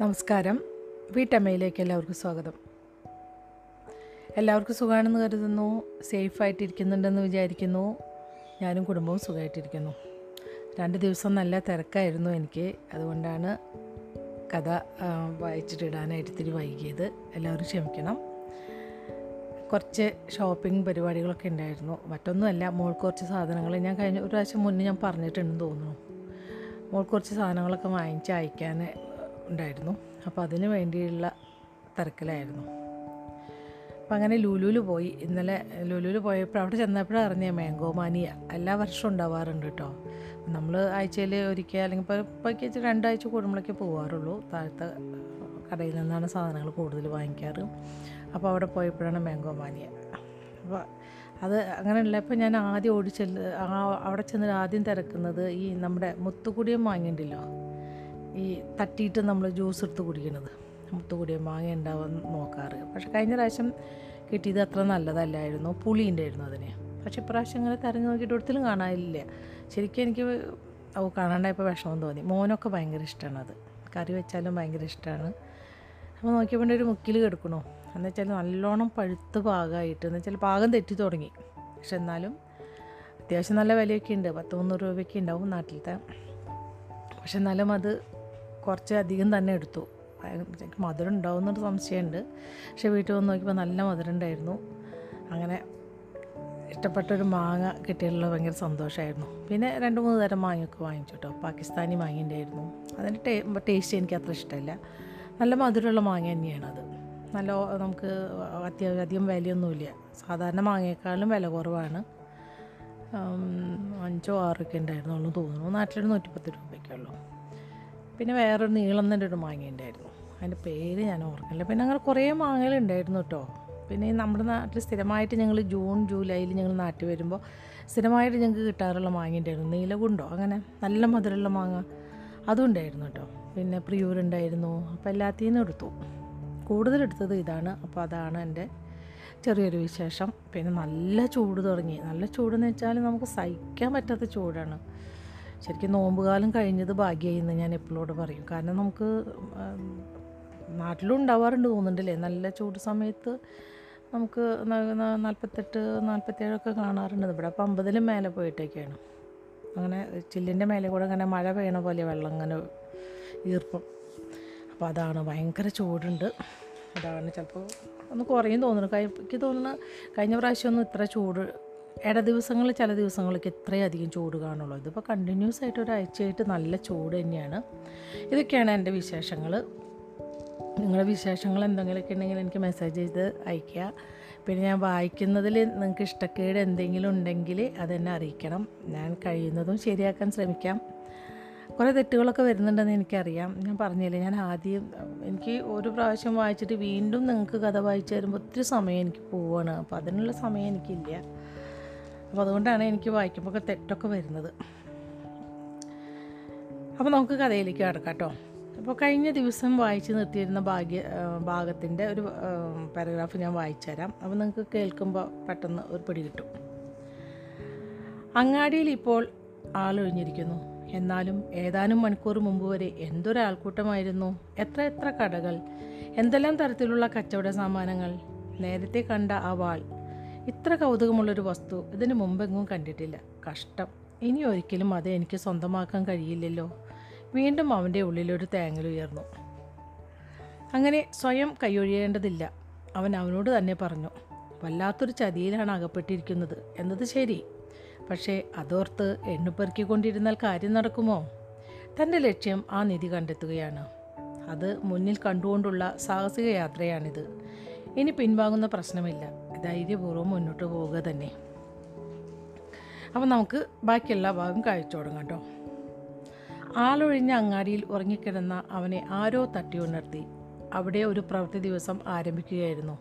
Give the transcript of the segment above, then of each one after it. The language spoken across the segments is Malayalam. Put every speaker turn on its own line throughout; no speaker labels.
നമസ്കാരം. വീട്ടമ്മയിലേക്ക് എല്ലാവർക്കും സ്വാഗതം. എല്ലാവർക്കും സുഖമാണെന്ന് കരുതുന്നു. സേഫായിട്ടിരിക്കുന്നുണ്ടെന്ന് വിചാരിക്കുന്നു. ഞാനും കുടുംബവും സുഖമായിട്ടിരിക്കുന്നു. രണ്ട് ദിവസം നല്ല തിരക്കായിരുന്നു എനിക്ക്. അതുകൊണ്ടാണ് കഥ വായിച്ചിട്ടിടാനായിട്ട് ഇത്തിരി വൈകിയത്. എല്ലാവരും ക്ഷമിക്കണം. കുറച്ച് ഷോപ്പിംഗ് പരിപാടികളൊക്കെ ഉണ്ടായിരുന്നു. മറ്റൊന്നുമല്ല മോൾക്ക് കുറച്ച് സാധനങ്ങൾ ഞാൻ കഴിഞ്ഞ ഒരു പ്രാവശ്യം മുന്നേ ഞാൻ പറഞ്ഞിട്ടുണ്ടെന്ന് തോന്നുന്നു. മോൾക്ക് കുറച്ച് സാധനങ്ങളൊക്കെ വാങ്ങിച്ച് അയക്കാൻ ഉണ്ടായിരുന്നു. അപ്പോൾ അതിന് വേണ്ടിയുള്ള തിരക്കിലായിരുന്നു. അപ്പം അങ്ങനെ ലുലുവിൽ പോയി. ഇന്നലെ ലുലുവിൽ പോയപ്പോൾ അവിടെ ചെന്നപ്പോഴും അറിഞ്ഞ മാംഗോ മാനിയ എല്ലാ വർഷവും ഉണ്ടാവാറുണ്ട് കേട്ടോ. നമ്മൾ ആഴ്ചയിൽ ഒരിക്കൽ അല്ലെങ്കിൽ ഇപ്പോൾ ഇപ്പോൾ രണ്ടാഴ്ച കൂടുമ്പോഴേക്കേ പോകാറുള്ളൂ താഴത്തെ കടയിൽ നിന്നാണ് സാധനങ്ങൾ കൂടുതൽ വാങ്ങിക്കാറ്. അപ്പോൾ അവിടെ പോയപ്പോഴാണ് മാംഗോ മാനിയ. അപ്പോൾ അത് അങ്ങനെയുള്ള ഉള്ളപ്പോൾ ഞാൻ ആദ്യം ഓടിച്ചെല്ല് അവിടെ ചെന്ന് ആദ്യം തിരക്കുന്നത് ഈ നമ്മുടെ മുത്തുകുടിയം മാങ്ങയുണ്ടല്ലോ ഈ തട്ടിയിട്ട് നമ്മൾ ജ്യൂസ് എടുത്ത് കുടിക്കണത്. മുത്തുകുടിയം മാങ്ങ ഉണ്ടാവാൻ നോക്കാറ്. പക്ഷെ കഴിഞ്ഞ പ്രാവശ്യം കിട്ടിയത് അത്ര നല്ലതല്ലായിരുന്നു. പുളി ഉണ്ടായിരുന്നു അതിന്. പക്ഷെ ഇപ്രാവശ്യം അങ്ങനെ തിരഞ്ഞു നോക്കിയിട്ട് ഒരിത്തിലും കാണാനില്ല. ശരിക്കും എനിക്ക് ഓ കാണാണ്ടായപ്പോൾ വിഷമം തോന്നി. മോനൊക്കെ ഭയങ്കര ഇഷ്ടമാണ് അത്. കറി വെച്ചാലും ഭയങ്കര ഇഷ്ടമാണ്. അപ്പോൾ നോക്കിയപ്പോൾ ഒരു മുക്കിൽ കിടക്കണോ. എന്ന് വെച്ചാൽ നല്ലോണം പഴുത്ത് പാകമായിട്ട് എന്ന് വെച്ചാൽ പാകം തെറ്റി തുടങ്ങി. പക്ഷെ എന്നാലും അത്യാവശ്യം നല്ല വിലയൊക്കെ ഉണ്ട്. പത്ത് മുന്നൂറ് രൂപയൊക്കെ ഉണ്ടാവും നാട്ടിലത്തെ. പക്ഷെ എന്നാലും അത് കുറച്ച് അധികം തന്നെ എടുത്തു. മധുരം ഉണ്ടാവുന്നൊരു സംശയമുണ്ട്. പക്ഷേ വീട്ടിൽ വന്ന് നോക്കിയപ്പോൾ നല്ല മധുരം ഉണ്ടായിരുന്നു. അങ്ങനെ ഇഷ്ടപ്പെട്ടൊരു മാങ്ങ കിട്ടിയുള്ള ഭയങ്കര സന്തോഷമായിരുന്നു. പിന്നെ രണ്ട് മൂന്ന് തരം മാങ്ങയൊക്കെ വാങ്ങിച്ചു കേട്ടോ. പാകിസ്ഥാനി മാങ്ങ ഉണ്ടായിരുന്നു. അതിന്റെ ടേ ടേസ്റ്റ് എനിക്ക് അത്ര ഇഷ്ടമല്ല. നല്ല മധുരമുള്ള മാങ്ങ തന്നെയാണ് അത്. നല്ല നമുക്ക് അത്യാവശ്യം അധികം വിലയൊന്നുമില്ല. സാധാരണ മാങ്ങയേക്കാളും വില കുറവാണ്. അഞ്ചോ ആറൊക്കെ ഉണ്ടായിരുന്നുള്ളൂ തോന്നുന്നു. നാട്ടിലൊരു നൂറ്റിപ്പത്ത് രൂപയൊക്കെ ഉള്ളൂ. പിന്നെ വേറൊരു നീളം തന്നെ ഒരു മാങ്ങ ഉണ്ടായിരുന്നു അതിന്റെ പേര് ഞാൻ ഓർക്കില്ല പിന്നെ അങ്ങനെ കുറേ മാങ്ങകൾ ഉണ്ടായിരുന്നു കേട്ടോ. പിന്നെ നമ്മുടെ നാട്ടിൽ സ്ഥിരമായിട്ട് ഞങ്ങൾ ജൂൺ ജൂലൈയിൽ ഞങ്ങൾ നാട്ടിൽ വരുമ്പോൾ സ്ഥിരമായിട്ട് ഞങ്ങൾക്ക് കിട്ടാറുള്ള മാങ്ങ ഉണ്ടായിരുന്നു നീലകുണ്ടോ അങ്ങനെ നല്ല മധുരമുള്ള മാങ്ങ അതും ഉണ്ടായിരുന്നു കേട്ടോ. പിന്നെ പ്രിയൂരുണ്ടായിരുന്നു അപ്പോൾ എല്ലാത്തിനും എടുത്തു. കൂടുതലെടുത്തത് ഇതാണ്. അപ്പോൾ അതാണ് എന്റെ ചെറിയൊരു വിശേഷം. പിന്നെ നല്ല ചൂട് തുടങ്ങി. നല്ല ചൂടെന്ന് വെച്ചാൽ നമുക്ക് സഹിക്കാൻ പറ്റാത്ത ചൂടാണ്. ശരിക്കും നോമ്പുകാലം കഴിഞ്ഞത് ഭാഗ്യമായി എന്ന് ഞാൻ എപ്പോഴോട് പറയും. കാരണം നമുക്ക് നാട്ടിലും ഉണ്ടാവാറുണ്ട് തോന്നുന്നുണ്ടല്ലേ? നല്ല ചൂട് സമയത്ത് നമുക്ക് നാൽപ്പത്തെട്ട് നാൽപ്പത്തേഴൊക്കെ കാണാറുണ്ട്. ഇവിടെ അപ്പോൾ അമ്പതിലും മേലെ പോയിട്ടൊക്കെയാണ്. അങ്ങനെ ചില്ലിന്റെ മേലെ കൂടെ അങ്ങനെ മഴ പെയ്യണ പോലെ വെള്ളം അങ്ങനെ ഈർപ്പം. അപ്പോൾ അതാണ് ഭയങ്കര ചൂടുണ്ട്. അതാണ് ചിലപ്പോൾ ഒന്ന് കുറയും തോന്നുന്നു. എനിക്ക് തോന്നുന്നു കഴിഞ്ഞ പ്രാവശ്യമൊന്നും ഇത്ര ചൂട് ഇട ദിവസങ്ങളിൽ ചില ദിവസങ്ങളൊക്കെ ഇത്രയധികം ചൂട് കാണുള്ളൂ. ഇതിപ്പോൾ കണ്ടിന്യൂസ് ആയിട്ട് ഒരാഴ്ചയായിട്ട് നല്ല ചൂട് തന്നെയാണ്. ഇതൊക്കെയാണ് എന്റെ വിശേഷങ്ങൾ. നിങ്ങളുടെ വിശേഷങ്ങൾ എന്തെങ്കിലുമൊക്കെ ഉണ്ടെങ്കിൽ എനിക്ക് മെസ്സേജ് ചെയ്ത് അയയ്ക്കുക. പിന്നെ ഞാൻ വായിക്കുന്നതിൽ നിങ്ങൾക്ക് ഇഷ്ടക്കേട് എന്തെങ്കിലും ഉണ്ടെങ്കിൽ അതെന്നെ അറിയിക്കണം. ഞാൻ കഴിയുന്നതും ശരിയാക്കാൻ ശ്രമിക്കാം. കുറേ തെറ്റുകളൊക്കെ വരുന്നുണ്ടെന്ന് എനിക്കറിയാം. ഞാൻ പറഞ്ഞില്ലേ ഞാൻ ആദ്യം എനിക്ക് ഒരു പ്രാവശ്യം വായിച്ചിട്ട് വീണ്ടും നിങ്ങൾക്ക് കഥ വായിച്ചു തരുമ്പോൾ ഒത്തിരി സമയം എനിക്ക് പോവാണ്. അപ്പോൾ അതിനുള്ള സമയം എനിക്കില്ല. അപ്പോൾ അതുകൊണ്ടാണ് എനിക്ക് വായിക്കുമ്പോൾ തെറ്റൊക്കെ വരുന്നത്. അപ്പോൾ നമുക്ക് കഥയിലേക്ക് കിടക്കാം കേട്ടോ. അപ്പോൾ കഴിഞ്ഞ ദിവസം വായിച്ച് നിർത്തിയിരുന്ന ഭാഗ്യ ഭാഗത്തിന്റെ ഒരു പാരഗ്രാഫ് ഞാൻ വായിച്ചു തരാം അപ്പോൾ നിങ്ങൾക്ക് കേൾക്കുമ്പോൾ പെട്ടെന്ന് ഒരു പിടി കിട്ടും. അങ്ങാടിയിൽ ഇപ്പോൾ ആളൊഴിഞ്ഞിരിക്കുന്നു. എന്നാലും ഏതാനും മണിക്കൂർ മുമ്പ് വരെ എന്തൊരാൾക്കൂട്ടമായിരുന്നു? എത്ര എത്ര കടകൾ? എന്തെല്ലാം തരത്തിലുള്ള കച്ചവട സാമാനങ്ങൾ? നേരത്തെ കണ്ട ആ വാൾ ഇത്ര കൗതുകമുള്ളൊരു വസ്തു ഇതിനു മുമ്പെങ്ങും കണ്ടിട്ടില്ല. കഷ്ടം. ഇനി ഒരിക്കലും അത് എനിക്ക് സ്വന്തമാക്കാൻ കഴിയില്ലല്ലോ. വീണ്ടും അവന്റെ ഉള്ളിലൊരു തേങ്ങലുയർന്നു അങ്ങനെ സ്വയം കൈയൊഴിയേണ്ടതില്ല. അവൻ അവനോട് തന്നെ പറഞ്ഞു വല്ലാത്തൊരു ചതിയിലാണ് അകപ്പെട്ടിരിക്കുന്നത്. എന്നത് ശരി. പക്ഷേ അതോർത്ത് എണ്ണുപെറുക്കിക്കൊണ്ടിരുന്നാൽ കാര്യം നടക്കുമോ? തന്റെ ലക്ഷ്യം ആ നിധി കണ്ടെത്തുകയാണ്. അത് മുന്നിൽ കണ്ടുകൊണ്ടുള്ള സാഹസിക യാത്രയാണിത്. ഇനി പിൻവാങ്ങുന്ന പ്രശ്നമില്ല. ധൈര്യപൂർവം മുന്നോട്ട് പോവുക തന്നെ. അപ്പം നമുക്ക് ബാക്കിയെല്ലാ ഭാഗം കഴിച്ചു തുടങ്ങാം കേട്ടോ. ആളൊഴിഞ്ഞ അങ്ങാടിയിൽ ഉറങ്ങിക്കിടന്ന അവനെ ആരോ തട്ടി ഉണർത്തി. അവിടെ ഒരു പ്രവൃത്തി ദിവസം ആരംഭിക്കുകയായിരുന്നു.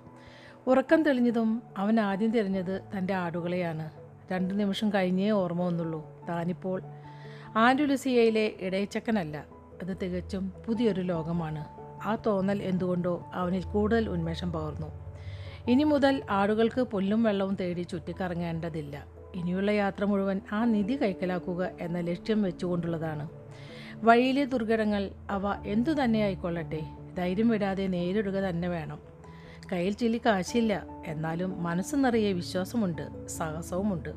ഉറക്കം തെളിഞ്ഞതും അവൻ ആദ്യം തിരഞ്ഞത് തന്റെ ആടുകളെയാണ്. രണ്ട് നിമിഷം കഴിഞ്ഞേ ഓർമ്മ വന്നുള്ളൂ. താനിപ്പോൾ ആൻഡുലുസിയയിലെ ഇടയച്ചക്കനല്ല. അത് തികച്ചും പുതിയൊരു ലോകമാണ്. ആ തോന്നൽ എന്തുകൊണ്ടോ അവനിൽ കൂടുതൽ ഉന്മേഷം പകർന്നു. ഇനി മുതൽ ആടുകൾക്ക് പൊല്ലും വെള്ളവും തേടി ചുറ്റിക്കറങ്ങേണ്ടതില്ല. ഇനിയുള്ള യാത്ര മുഴുവൻ ആ നിധി കൈക്കലാക്കുക എന്ന ലക്ഷ്യം വെച്ചുകൊണ്ടുള്ളതാണ്. വഴിയിലെ ദുർഘടങ്ങൾ അവ എന്തു തന്നെ ആയിക്കൊള്ളട്ടെ ധൈര്യം വിടാതെ നേരിടുക തന്നെ വേണം. കയ്യിൽ ചില്ലി കാശില്ല എന്നാലും മനസ്സ് നിറയെ വിശ്വാസമുണ്ട് സാഹസവുമുണ്ട്.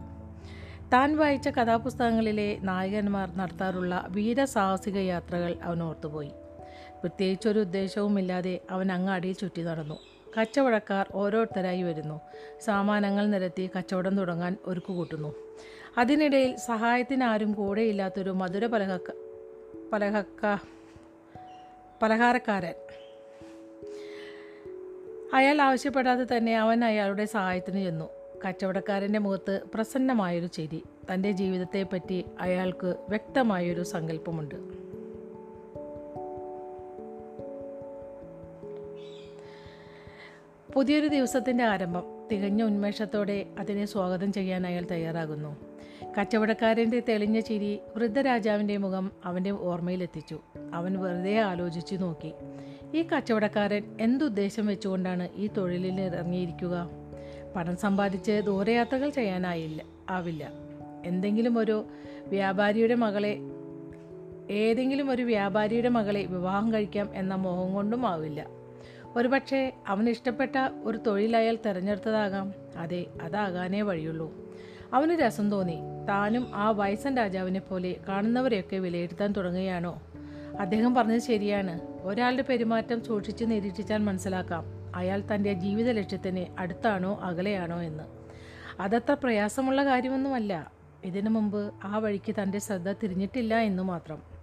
താൻ വായിച്ച കഥാപുസ്തകങ്ങളിലെ നായകന്മാർ നടത്താറുള്ള വീരസാഹസിക യാത്രകൾ അവൻ ഓർത്തുപോയി പ്രത്യേകിച്ചൊരു ഉദ്ദേശവുമില്ലാതെ അവൻ അങ്ങാടിയിൽ ചുറ്റി നടന്നു. കച്ചവടക്കാർ ഓരോരുത്തരായി വരുന്നു. സാമാനങ്ങൾ നിരത്തി കച്ചവടം തുടങ്ങാൻ ഒരുക്കുകൂട്ടുന്നു. അതിനിടയിൽ സഹായത്തിന് ആരും കൂടെയില്ലാത്തൊരു മധുര പലഹക്ക പലഹക്ക പലഹാരക്കാരൻ. അയാൾ ആവശ്യപ്പെടാതെ തന്നെ അവൻ അയാളുടെ സഹായത്തിന് ചെന്നു. കച്ചവടക്കാരന്റെ മുഖത്ത് പ്രസന്നമായൊരു ചിരി. തന്റെ ജീവിതത്തെപ്പറ്റി അയാൾക്ക് വ്യക്തമായൊരു സങ്കല്പമുണ്ട്. പുതിയൊരു ദിവസത്തിന്റെ ആരംഭം തികഞ്ഞ ഉന്മേഷത്തോടെ അതിനെ സ്വാഗതം ചെയ്യാൻ അയാൾ തയ്യാറാകുന്നു. കച്ചവടക്കാരന്റെ തെളിഞ്ഞ ചിരി വൃദ്ധരാജാവിന്റെ മുഖം അവന്റെ ഓർമ്മയിലെത്തിച്ചു. അവൻ വെറുതെ ആലോചിച്ചു നോക്കി. ഈ കച്ചവടക്കാരൻ എന്തുദ്ദേശം വെച്ചുകൊണ്ടാണ് ഈ തൊഴിലിൽ ഇറങ്ങിയിരിക്കുക? പണം സമ്പാദിച്ച് ദൂരയാത്രകൾ ചെയ്യാനായില്ല ആവില്ല. എന്തെങ്കിലും ഒരു വ്യാപാരിയുടെ മകളെ ഏതെങ്കിലും ഒരു വ്യാപാരിയുടെ മകളെ വിവാഹം കഴിക്കാം എന്ന മോഹം കൊണ്ടും ആവില്ല. ഒരുപക്ഷെ അവന് ഇഷ്ടപ്പെട്ട ഒരു തൊഴിലായാൽ തിരഞ്ഞെടുത്തതാകാം. അതെ അതാകാനേ വഴിയുള്ളൂ. അവന് രസം തോന്നി. താനും ആ വയസ്സൻ രാജാവിനെ പോലെ കാണുന്നവരെയൊക്കെ വിലയിരുത്താൻ തുടങ്ങുകയാണോ? അദ്ദേഹം പറഞ്ഞത് ശരിയാണ്. ഒരാളുടെ പെരുമാറ്റം സൂക്ഷിച്ച് നിരീക്ഷിച്ചാൽ മനസ്സിലാക്കാം. അയാൾ തന്റെ ജീവിത ലക്ഷ്യത്തിന് അടുത്താണോ അകലെയാണോ എന്ന്. അതത്ര പ്രയാസമുള്ള കാര്യമൊന്നുമല്ല. ഇതിനു മുമ്പ് ആ വഴിക്ക് തന്റെ ശ്രദ്ധ തിരിഞ്ഞിട്ടില്ല എന്ന് മാത്രം.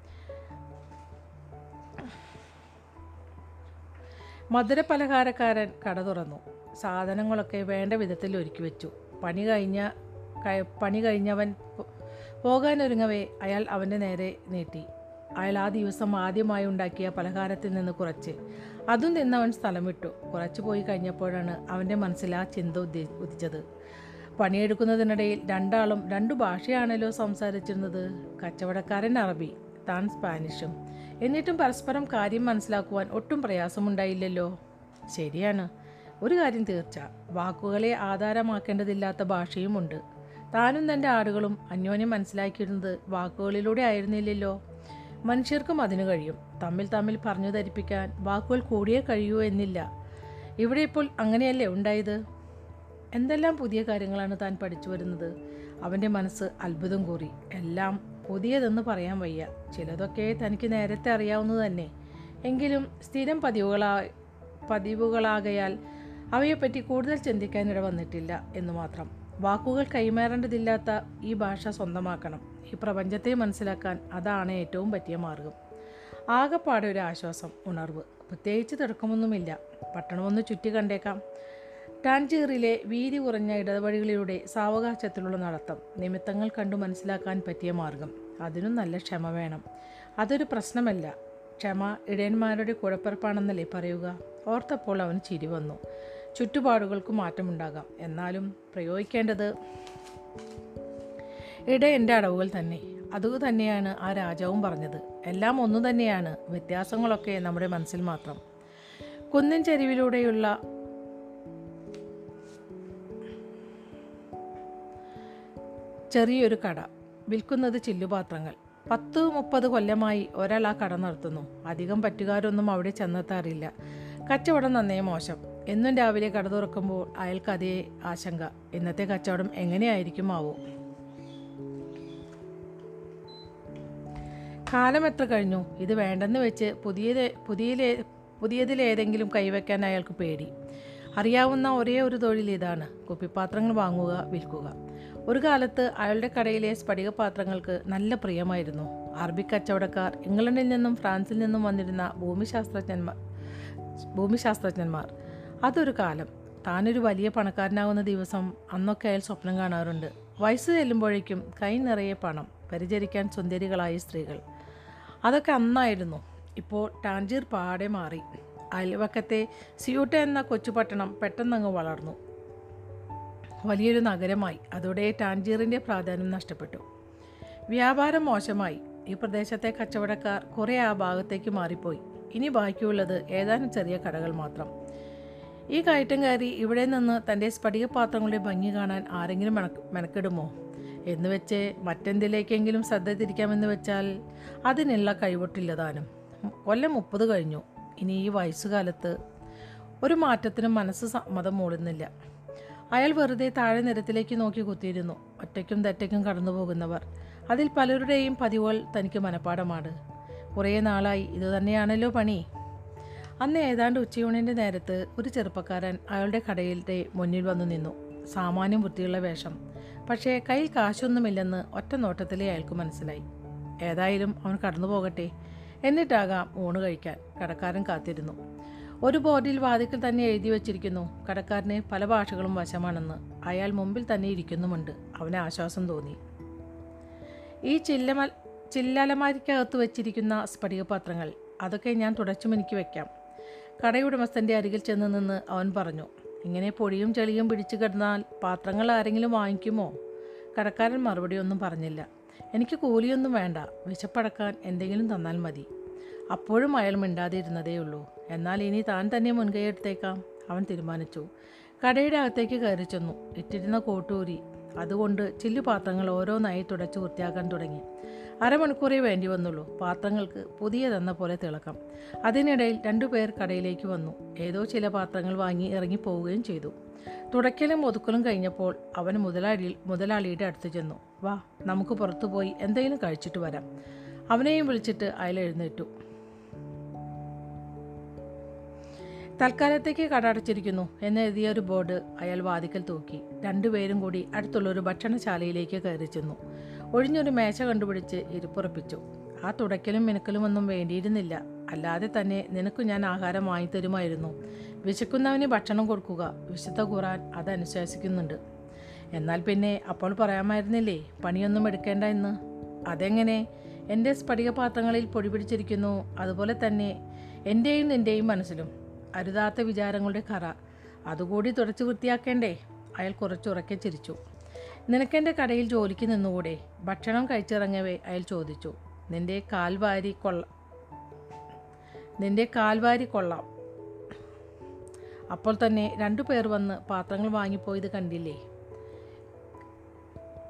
മധുര പലഹാരക്കാരൻ കട തുറന്നു. സാധനങ്ങളൊക്കെ വേണ്ട വിധത്തിൽ ഒരുക്കി വെച്ചു. പണി കഴിഞ്ഞ പണി കഴിഞ്ഞവൻ പോകാനൊരുങ്ങവേ അയാൾ അവന്റെ നേരെ നീട്ടി. അയാൾ ആ ദിവസം ആദ്യമായി ഉണ്ടാക്കിയ പലഹാരത്തിൽ നിന്ന് കുറച്ച്. അതും തിന്നവൻ സ്ഥലം വിട്ടു. കുറച്ച് പോയി കഴിഞ്ഞപ്പോഴാണ് അവന്റെ മനസ്സിൽ ആ ചിന്ത ഉദ്ദേ- ഉദിച്ചത്. പണിയെടുക്കുന്നതിനിടയിൽ രണ്ടാളും രണ്ടു ഭാഷയാണല്ലോ സംസാരിച്ചിരുന്നത്. കച്ചവടക്കാരൻ അറബി താൻ സ്പാനിഷും. എന്നിട്ടും പരസ്പരം കാര്യം മനസ്സിലാക്കുവാൻ ഒട്ടും പ്രയാസമുണ്ടായില്ലല്ലോ. ശരിയാണ്. ഒരു കാര്യം തീർച്ച. വാക്കുകളെ ആധാരമാക്കേണ്ടതില്ലാത്ത ഭാഷയുമുണ്ട്. താനും തന്റെ ആടുകളും അന്യോന്യം മനസ്സിലാക്കിയിരുന്നത് വാക്കുകളിലൂടെ ആയിരുന്നില്ലല്ലോ. മനുഷ്യർക്കും അതിനു കഴിയും. തമ്മിൽ തമ്മിൽ പറഞ്ഞു ധരിപ്പിക്കാൻ വാക്കുകൾ കൂടിയേ കഴിയൂ എന്നില്ല. ഇവിടെ ഇപ്പോൾ അങ്ങനെയല്ലേ ഉണ്ടായത്? എന്തെല്ലാം പുതിയ കാര്യങ്ങളാണ് താൻ പഠിച്ചു വരുന്നത്? അവന്റെ മനസ്സ് അത്ഭുതം കൂറി. എല്ലാം പുതിയതെന്ന് പറയാൻ വയ്യ. ചിലതൊക്കെ തനിക്ക് നേരത്തെ അറിയാവുന്നത് തന്നെ എങ്കിലും സ്ഥിരം പതിവുകളാ പതിവുകളാകയാൽ അവയെപ്പറ്റി കൂടുതൽ ചിന്തിക്കാനിട വന്നിട്ടില്ല എന്ന് മാത്രം. വാക്കുകൾ കൈമാറേണ്ടതില്ലാത്ത ഈ ഭാഷ സ്വന്തമാക്കണം. ഈ പ്രപഞ്ചത്തെ മനസ്സിലാക്കാൻ അതാണ് ഏറ്റവും പറ്റിയ മാർഗം. ആകെപ്പാടെ ഒരു ആശ്വാസം ഉണർവ്. പ്രത്യേകിച്ച് തിടുക്കമൊന്നുമില്ല. പട്ടണമൊന്ന് ചുറ്റി കണ്ടേക്കാം. ടാൻജീറിലെ വീതി കുറഞ്ഞ ഇടവഴികളിലൂടെ സാവകാശത്തിലുള്ള നടത്തം നിമിത്തങ്ങൾ കണ്ടു മനസ്സിലാക്കാൻ പറ്റിയ മാർഗം. അതിനും നല്ല ക്ഷമ വേണം. അതൊരു പ്രശ്നമല്ല. ക്ഷമ ഇടയന്മാരുടെ കുഴപ്പറപ്പാണെന്നല്ലേ പറയുക. ഓർത്തപ്പോൾ അവന് ചിരി വന്നു. ചുറ്റുപാടുകൾക്ക് മാറ്റമുണ്ടാകാം. എന്നാലും പ്രയോഗിക്കേണ്ടത് ഇടയന്റെ അടവുകൾ തന്നെ. അതുതന്നെയാണ് ആ രാജാവും പറഞ്ഞത്. എല്ലാം ഒന്നു തന്നെയാണ് വ്യത്യാസങ്ങളൊക്കെ നമ്മുടെ മനസ്സിൽ മാത്രം. കുന്നിൻ ചെരുവിലൂടെയുള്ള ചെറിയൊരു കട. വിൽക്കുന്നത് ചില്ലുപാത്രങ്ങൾ. പത്ത് മുപ്പത് കൊല്ലമായി ഒരാൾ ആ കട നടത്തുന്നു. അധികം പറ്റുകാരൊന്നും അവിടെ ചെന്നെത്താറില്ല. കച്ചവടം നന്നേ മോശം. എന്നും രാവിലെ കട തുറക്കുമ്പോൾ അയാൾക്ക് അതേ ആശങ്ക. ഇന്നത്തെ കച്ചവടം എങ്ങനെയായിരിക്കും ആവോ കാലം എത്ര കഴിഞ്ഞു? ഇത് വേണ്ടെന്ന് വെച്ച് പുതിയത് പുതിയ പുതിയതിലേതെങ്കിലും കൈവയ്ക്കാൻ അയാൾക്ക് പേടി. അറിയാവുന്ന ഒരേ ഒരു തൊഴിൽ ഇതാണ്. കുപ്പിപ്പാത്രങ്ങൾ വാങ്ങുക വിൽക്കുക. ഒരു കാലത്ത് അയാളുടെ കടയിലെ സ്ഫടികപാത്രങ്ങൾക്ക് നല്ല പ്രിയമായിരുന്നു. അറബി കച്ചവടക്കാർ ഇംഗ്ലണ്ടിൽ നിന്നും ഫ്രാൻസിൽ നിന്നും വന്നിരുന്ന ഭൂമിശാസ്ത്രജ്ഞന്മാർ ഭൂമിശാസ്ത്രജ്ഞന്മാർ. അതൊരു കാലം. താനൊരു വലിയ പണക്കാരനാകുന്ന ദിവസം അന്നൊക്കെ അയാൾ സ്വപ്നം കാണാറുണ്ട്. വയസ്സ് ചെല്ലുമ്പോഴേക്കും കൈ നിറയെ പണം പരിചരിക്കാൻ സുന്ദരികളായ സ്ത്രീകൾ. അതൊക്കെ അന്നായിരുന്നു. ഇപ്പോൾ ടാഞ്ചീർ പാടെ മാറി. അയൽവക്കത്തെ സിയൂട്ട എന്ന കൊച്ചുപട്ടണം പെട്ടെന്നങ്ങ് വളർന്നു. വലിയൊരു നഗരമായി. അതോടെ ടാൻജീറിന്റെ പ്രാധാന്യം നഷ്ടപ്പെട്ടു. വ്യാപാരം മോശമായി. ഈ പ്രദേശത്തെ കച്ചവടക്കാർ കുറേ ആ ഭാഗത്തേക്ക് മാറിപ്പോയി. ഇനി ബാക്കിയുള്ളത് ഏതാനും ചെറിയ കടകൾ മാത്രം. ഈ കയറ്റംകാരി ഇവിടെ നിന്ന് തന്റെ സ്ഫടികപാത്രങ്ങളുടെ ഭംഗി കാണാൻ ആരെങ്കിലും മെനക്ക് മെനക്കെടുമോ? എന്ന് വെച്ച് മറ്റെന്തിലേക്കെങ്കിലും ശ്രദ്ധ തിരിക്കാമെന്ന് വെച്ചാൽ അതിനുള്ള കൈവിട്ടില്ലതാനും കൊല്ലം മുപ്പത് കഴിഞ്ഞു. ഇനി ഈ വയസ്സുകാലത്ത് ഒരു മാറ്റത്തിനും മനസ്സ് സമ്മതം മൂളുന്നില്ല. അയാൾ വെറുതെ താഴെ നിരത്തിലേക്ക് നോക്കി കുത്തിയിരുന്നു. ഒറ്റയ്ക്കും തെറ്റയ്ക്കും കടന്നു പോകുന്നവർ. അതിൽ പലരുടെയും പതിവുകൾ തനിക്ക് മനഃപ്പാടമാണ്. കുറേ നാളായി. ഇതുതന്നെയാണല്ലോ പണി. അന്ന് ഏതാണ്ട് ഉച്ചയൂണിന്റെ നേരത്ത് ഒരു ചെറുപ്പക്കാരൻ അയാളുടെ കടയിലെ മുന്നിൽ വന്നു നിന്നു. സാമാന്യം വൃത്തിയുള്ള വേഷം. പക്ഷേ കയ്യിൽ കാശൊന്നുമില്ലെന്ന് ഒറ്റ നോട്ടത്തിലേ അയാൾക്ക് മനസ്സിലായി. ഏതായാലും അവൻ കടന്നു പോകട്ടെ. എന്നിട്ടാകാം ഊണ് കഴിക്കാൻ. കടക്കാരൻ കാത്തിരുന്നു. ഒരു ബോർഡിൽ വാതിക്കൽ തന്നെ എഴുതി വച്ചിരിക്കുന്നു. കടക്കാരന് പല ഭാഷകളും വശമാണെന്ന്. അയാൾ മുമ്പിൽ തന്നെ ഇരിക്കുന്നുമുണ്ട്. അവന് ആശ്വാസം തോന്നി. ഈ ചില്ലമ ചില്ലലമാരിക്കകത്ത് വെച്ചിരിക്കുന്ന സ്ഫടികപാത്രങ്ങൾ അതൊക്കെ ഞാൻ തുടച്ചും എനിക്ക് വയ്ക്കാം കടയുടമസ്ഥന്റെ അരികിൽ ചെന്ന് നിന്ന് അവൻ പറഞ്ഞു ഇങ്ങനെ പൊടിയും ചെളിയും പിടിച്ചു കിടന്നാൽ പാത്രങ്ങൾ ആരെങ്കിലും വാങ്ങിക്കുമോ? കടക്കാരൻ മറുപടി ഒന്നും പറഞ്ഞില്ല. എനിക്ക് കൂലിയൊന്നും വേണ്ട. വിശപ്പടക്കാൻ എന്തെങ്കിലും തന്നാൽ മതി. അപ്പോഴും അയാൾ മിണ്ടാതിരുന്നതേയുള്ളൂ. എന്നാൽ ഇനി താൻ തന്നെ മുൻകൈ എടുത്തേക്കാം. അവൻ തീരുമാനിച്ചു. കടയുടെ അകത്തേക്ക് കയറി ചെന്നു. ഇട്ടിരുന്ന കോട്ടൂരി അതുകൊണ്ട് ചില്ലു പാത്രങ്ങൾ ഓരോന്നായി തുടച്ച് വൃത്തിയാക്കാൻ തുടങ്ങി. അരമണിക്കൂറേ വേണ്ടി വന്നുള്ളൂ. പാത്രങ്ങൾക്ക് പുതിയതെന്ന പോലെ തിളക്കം. അതിനിടയിൽ രണ്ടുപേർ കടയിലേക്ക് വന്നു. ഏതോ ചില പാത്രങ്ങൾ വാങ്ങി ഇറങ്ങിപ്പോവുകയും ചെയ്തു. തുടയ്ക്കലും ഒതുക്കലും കഴിഞ്ഞപ്പോൾ അവൻ മുതലാളി മുതലാളിയുടെ അടുത്ത് ചെന്നു. വാ നമുക്ക് പുറത്തുപോയി എന്തെങ്കിലും കഴിച്ചിട്ട് വരാം. അവനെയും വിളിച്ചിട്ട് അയാൾ എഴുന്നേറ്റു. തൽക്കാലത്തേക്ക് കടടച്ചിരിക്കുന്നു എന്നെഴുതിയ ഒരു ബോർഡ് അയാൾ വാതിക്കൽ തൂക്കി. രണ്ടുപേരും കൂടി അടുത്തുള്ള ഒരു ഭക്ഷണശാലയിലേക്ക് കയറി ചെന്നു. ഒഴിഞ്ഞൊരു മേശ കണ്ടുപിടിച്ച് ഇരിപ്പുറപ്പിച്ചു. ആ തുടയ്ക്കലും മിനുക്കലും ഒന്നും വേണ്ടിയിരുന്നില്ല. അല്ലാതെ തന്നെ നിനക്ക് ഞാൻ ആഹാരം വാങ്ങിത്തരുമായിരുന്നു വിശക്കുന്നവന് ഭക്ഷണം കൊടുക്കുക വിശുദ്ധ ഖുറാൻ അത് അനുശാസിക്കുന്നുണ്ട്. എന്നാൽ പിന്നെ അപ്പോൾ പറയാമായിരുന്നില്ലേ പണിയൊന്നും എടുക്കേണ്ട എന്ന്? അതെങ്ങനെ? എന്റെ സ്ഫടികപാത്രങ്ങളിൽ പൊടി പിടിച്ചിരിക്കുന്നു. അതുപോലെ തന്നെ എന്റെയും നിന്റെയും മനസ്സിലും. അരുതാത്ത വിചാരങ്ങളുടെ കറ. അതുകൂടി തുടച്ചു വൃത്തിയാക്കേണ്ടേ? അയാൾ കുറച്ചുറക്കെ ചിരിച്ചു. നിനക്കെന്റെ കടയിൽ ജോലിക്ക് നിന്നുകൂടെ? ഭക്ഷണം കഴിച്ചിറങ്ങവേ? അയാൾ ചോദിച്ചു. നിന്റെ കാൽവാരി കൊള്ള നിന്റെ കാൽവാരി കൊള്ളാം. അപ്പോൾ തന്നെ രണ്ടു പേർ വന്ന് പാത്രങ്ങൾ വാങ്ങിപ്പോയത് കണ്ടില്ലേ?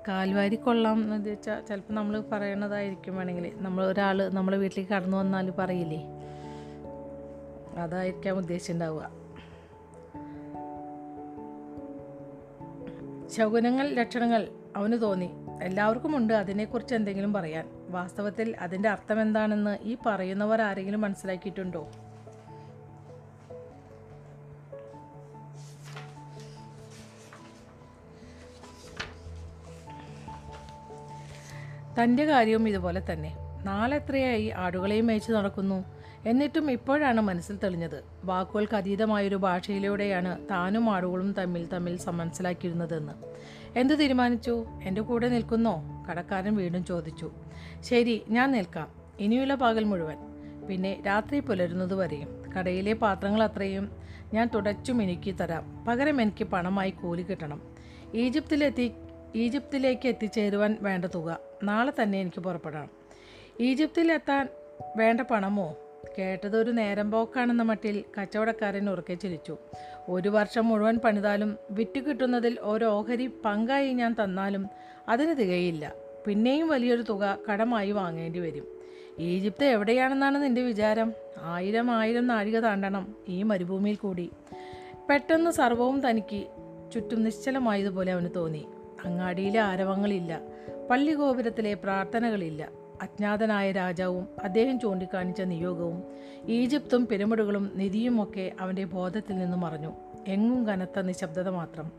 കാൽവാരി കൊള്ളാം എന്ന് വെച്ചാൽ ചിലപ്പോൾ നമ്മൾ പറയണതായിരിക്കും വേണമെങ്കിൽ നമ്മൾ ഒരാൾ നമ്മളെ വീട്ടിലേക്ക് കടന്നു വന്നാൽ പറയില്ലേ? അതായിരിക്കാം ഉദ്ദേശിച്ചിട്ടുണ്ടാവുക ശകുനങ്ങൾ ലക്ഷണങ്ങൾ അവന് തോന്നി. എല്ലാവർക്കും ഉണ്ട് അതിനെക്കുറിച്ച് എന്തെങ്കിലും പറയാൻ. വാസ്തവത്തിൽ അതിന്റെ അർത്ഥം എന്താണെന്ന് ഈ പറയുന്നവർ ആരെങ്കിലും മനസ്സിലാക്കിയിട്ടുണ്ടോ? തന്റെ കാര്യവും ഇതുപോലെ തന്നെ. നാളെ എത്രയായി ആടുകളെയും മേയിച്ച് നടക്കുന്നു? എന്നിട്ടും ഇപ്പോഴാണ് മനസ്സിൽ തെളിഞ്ഞത്. വാക്കുകൾക്ക് അതീതമായൊരു ഭാഷയിലൂടെയാണ് താനും ആടുകളും തമ്മിൽ തമ്മിൽ മനസ്സിലാക്കിയിരുന്നതെന്ന് എന്തു തീരുമാനിച്ചു? എന്റെ കൂടെ നിൽക്കുന്നോ? കടക്കാരൻ വീണ്ടും ചോദിച്ചു. ശരി ഞാൻ നിൽക്കാം. ഇനിയുള്ള പകൽ മുഴുവൻ. പിന്നെ രാത്രി പുലരുന്നത് വരെയും. കടയിലെ പാത്രങ്ങൾ അത്രയും ഞാൻ തുടച്ചും എനിക്ക് തരാം. പകരം എനിക്ക് പണമായി കൂലി കിട്ടണം. ഈജിപ്തിലെത്തി ഈജിപ്തിലേക്ക് എത്തിച്ചേരുവാൻ വേണ്ട തുക. നാളെ തന്നെ എനിക്ക് പുറപ്പെടണം. ഈജിപ്തിലെത്താൻ വേണ്ട പണമോ? കേട്ടത് ഒരു നേരം പോക്കാണെന്ന മട്ടിൽ കച്ചവടക്കാരൻ ഉറക്കെ ചിരിച്ചു. ഒരു വർഷം മുഴുവൻ പണിതാലും വിറ്റ് കിട്ടുന്നതിൽ ഓരോഹരി പങ്കായി ഞാൻ തന്നാലും അതിന് തികയില്ല. പിന്നെയും വലിയൊരു തുക കടമായി വാങ്ങേണ്ടി വരും. ഈജിപ്ത് എവിടെയാണെന്നാണ് നിന്റെ വിചാരം? ആയിരം ആയിരം നാഴിക താണ്ടണം ഈ മരുഭൂമിയിൽ കൂടി. പെട്ടെന്ന് സർവവും തനിക്ക് ചുറ്റും നിശ്ചലമായതുപോലെ അവന് തോന്നി. അങ്ങാടിയിലെ ആരവങ്ങളില്ല. പള്ളി ഗോപുരത്തിലെ പ്രാർത്ഥനകളില്ല. അജ്ഞാതനായ രാജാവും അദ്ദേഹം ചൂണ്ടിക്കാണിച്ച നിയോഗവും ഈജിപ്തും പിരമിഡുകളും നിധിയുമൊക്കെ അവന്റെ ബോധത്തിൽ നിന്നും മറഞ്ഞു എങ്ങും കനത്ത നിശബ്ദത മാത്രം.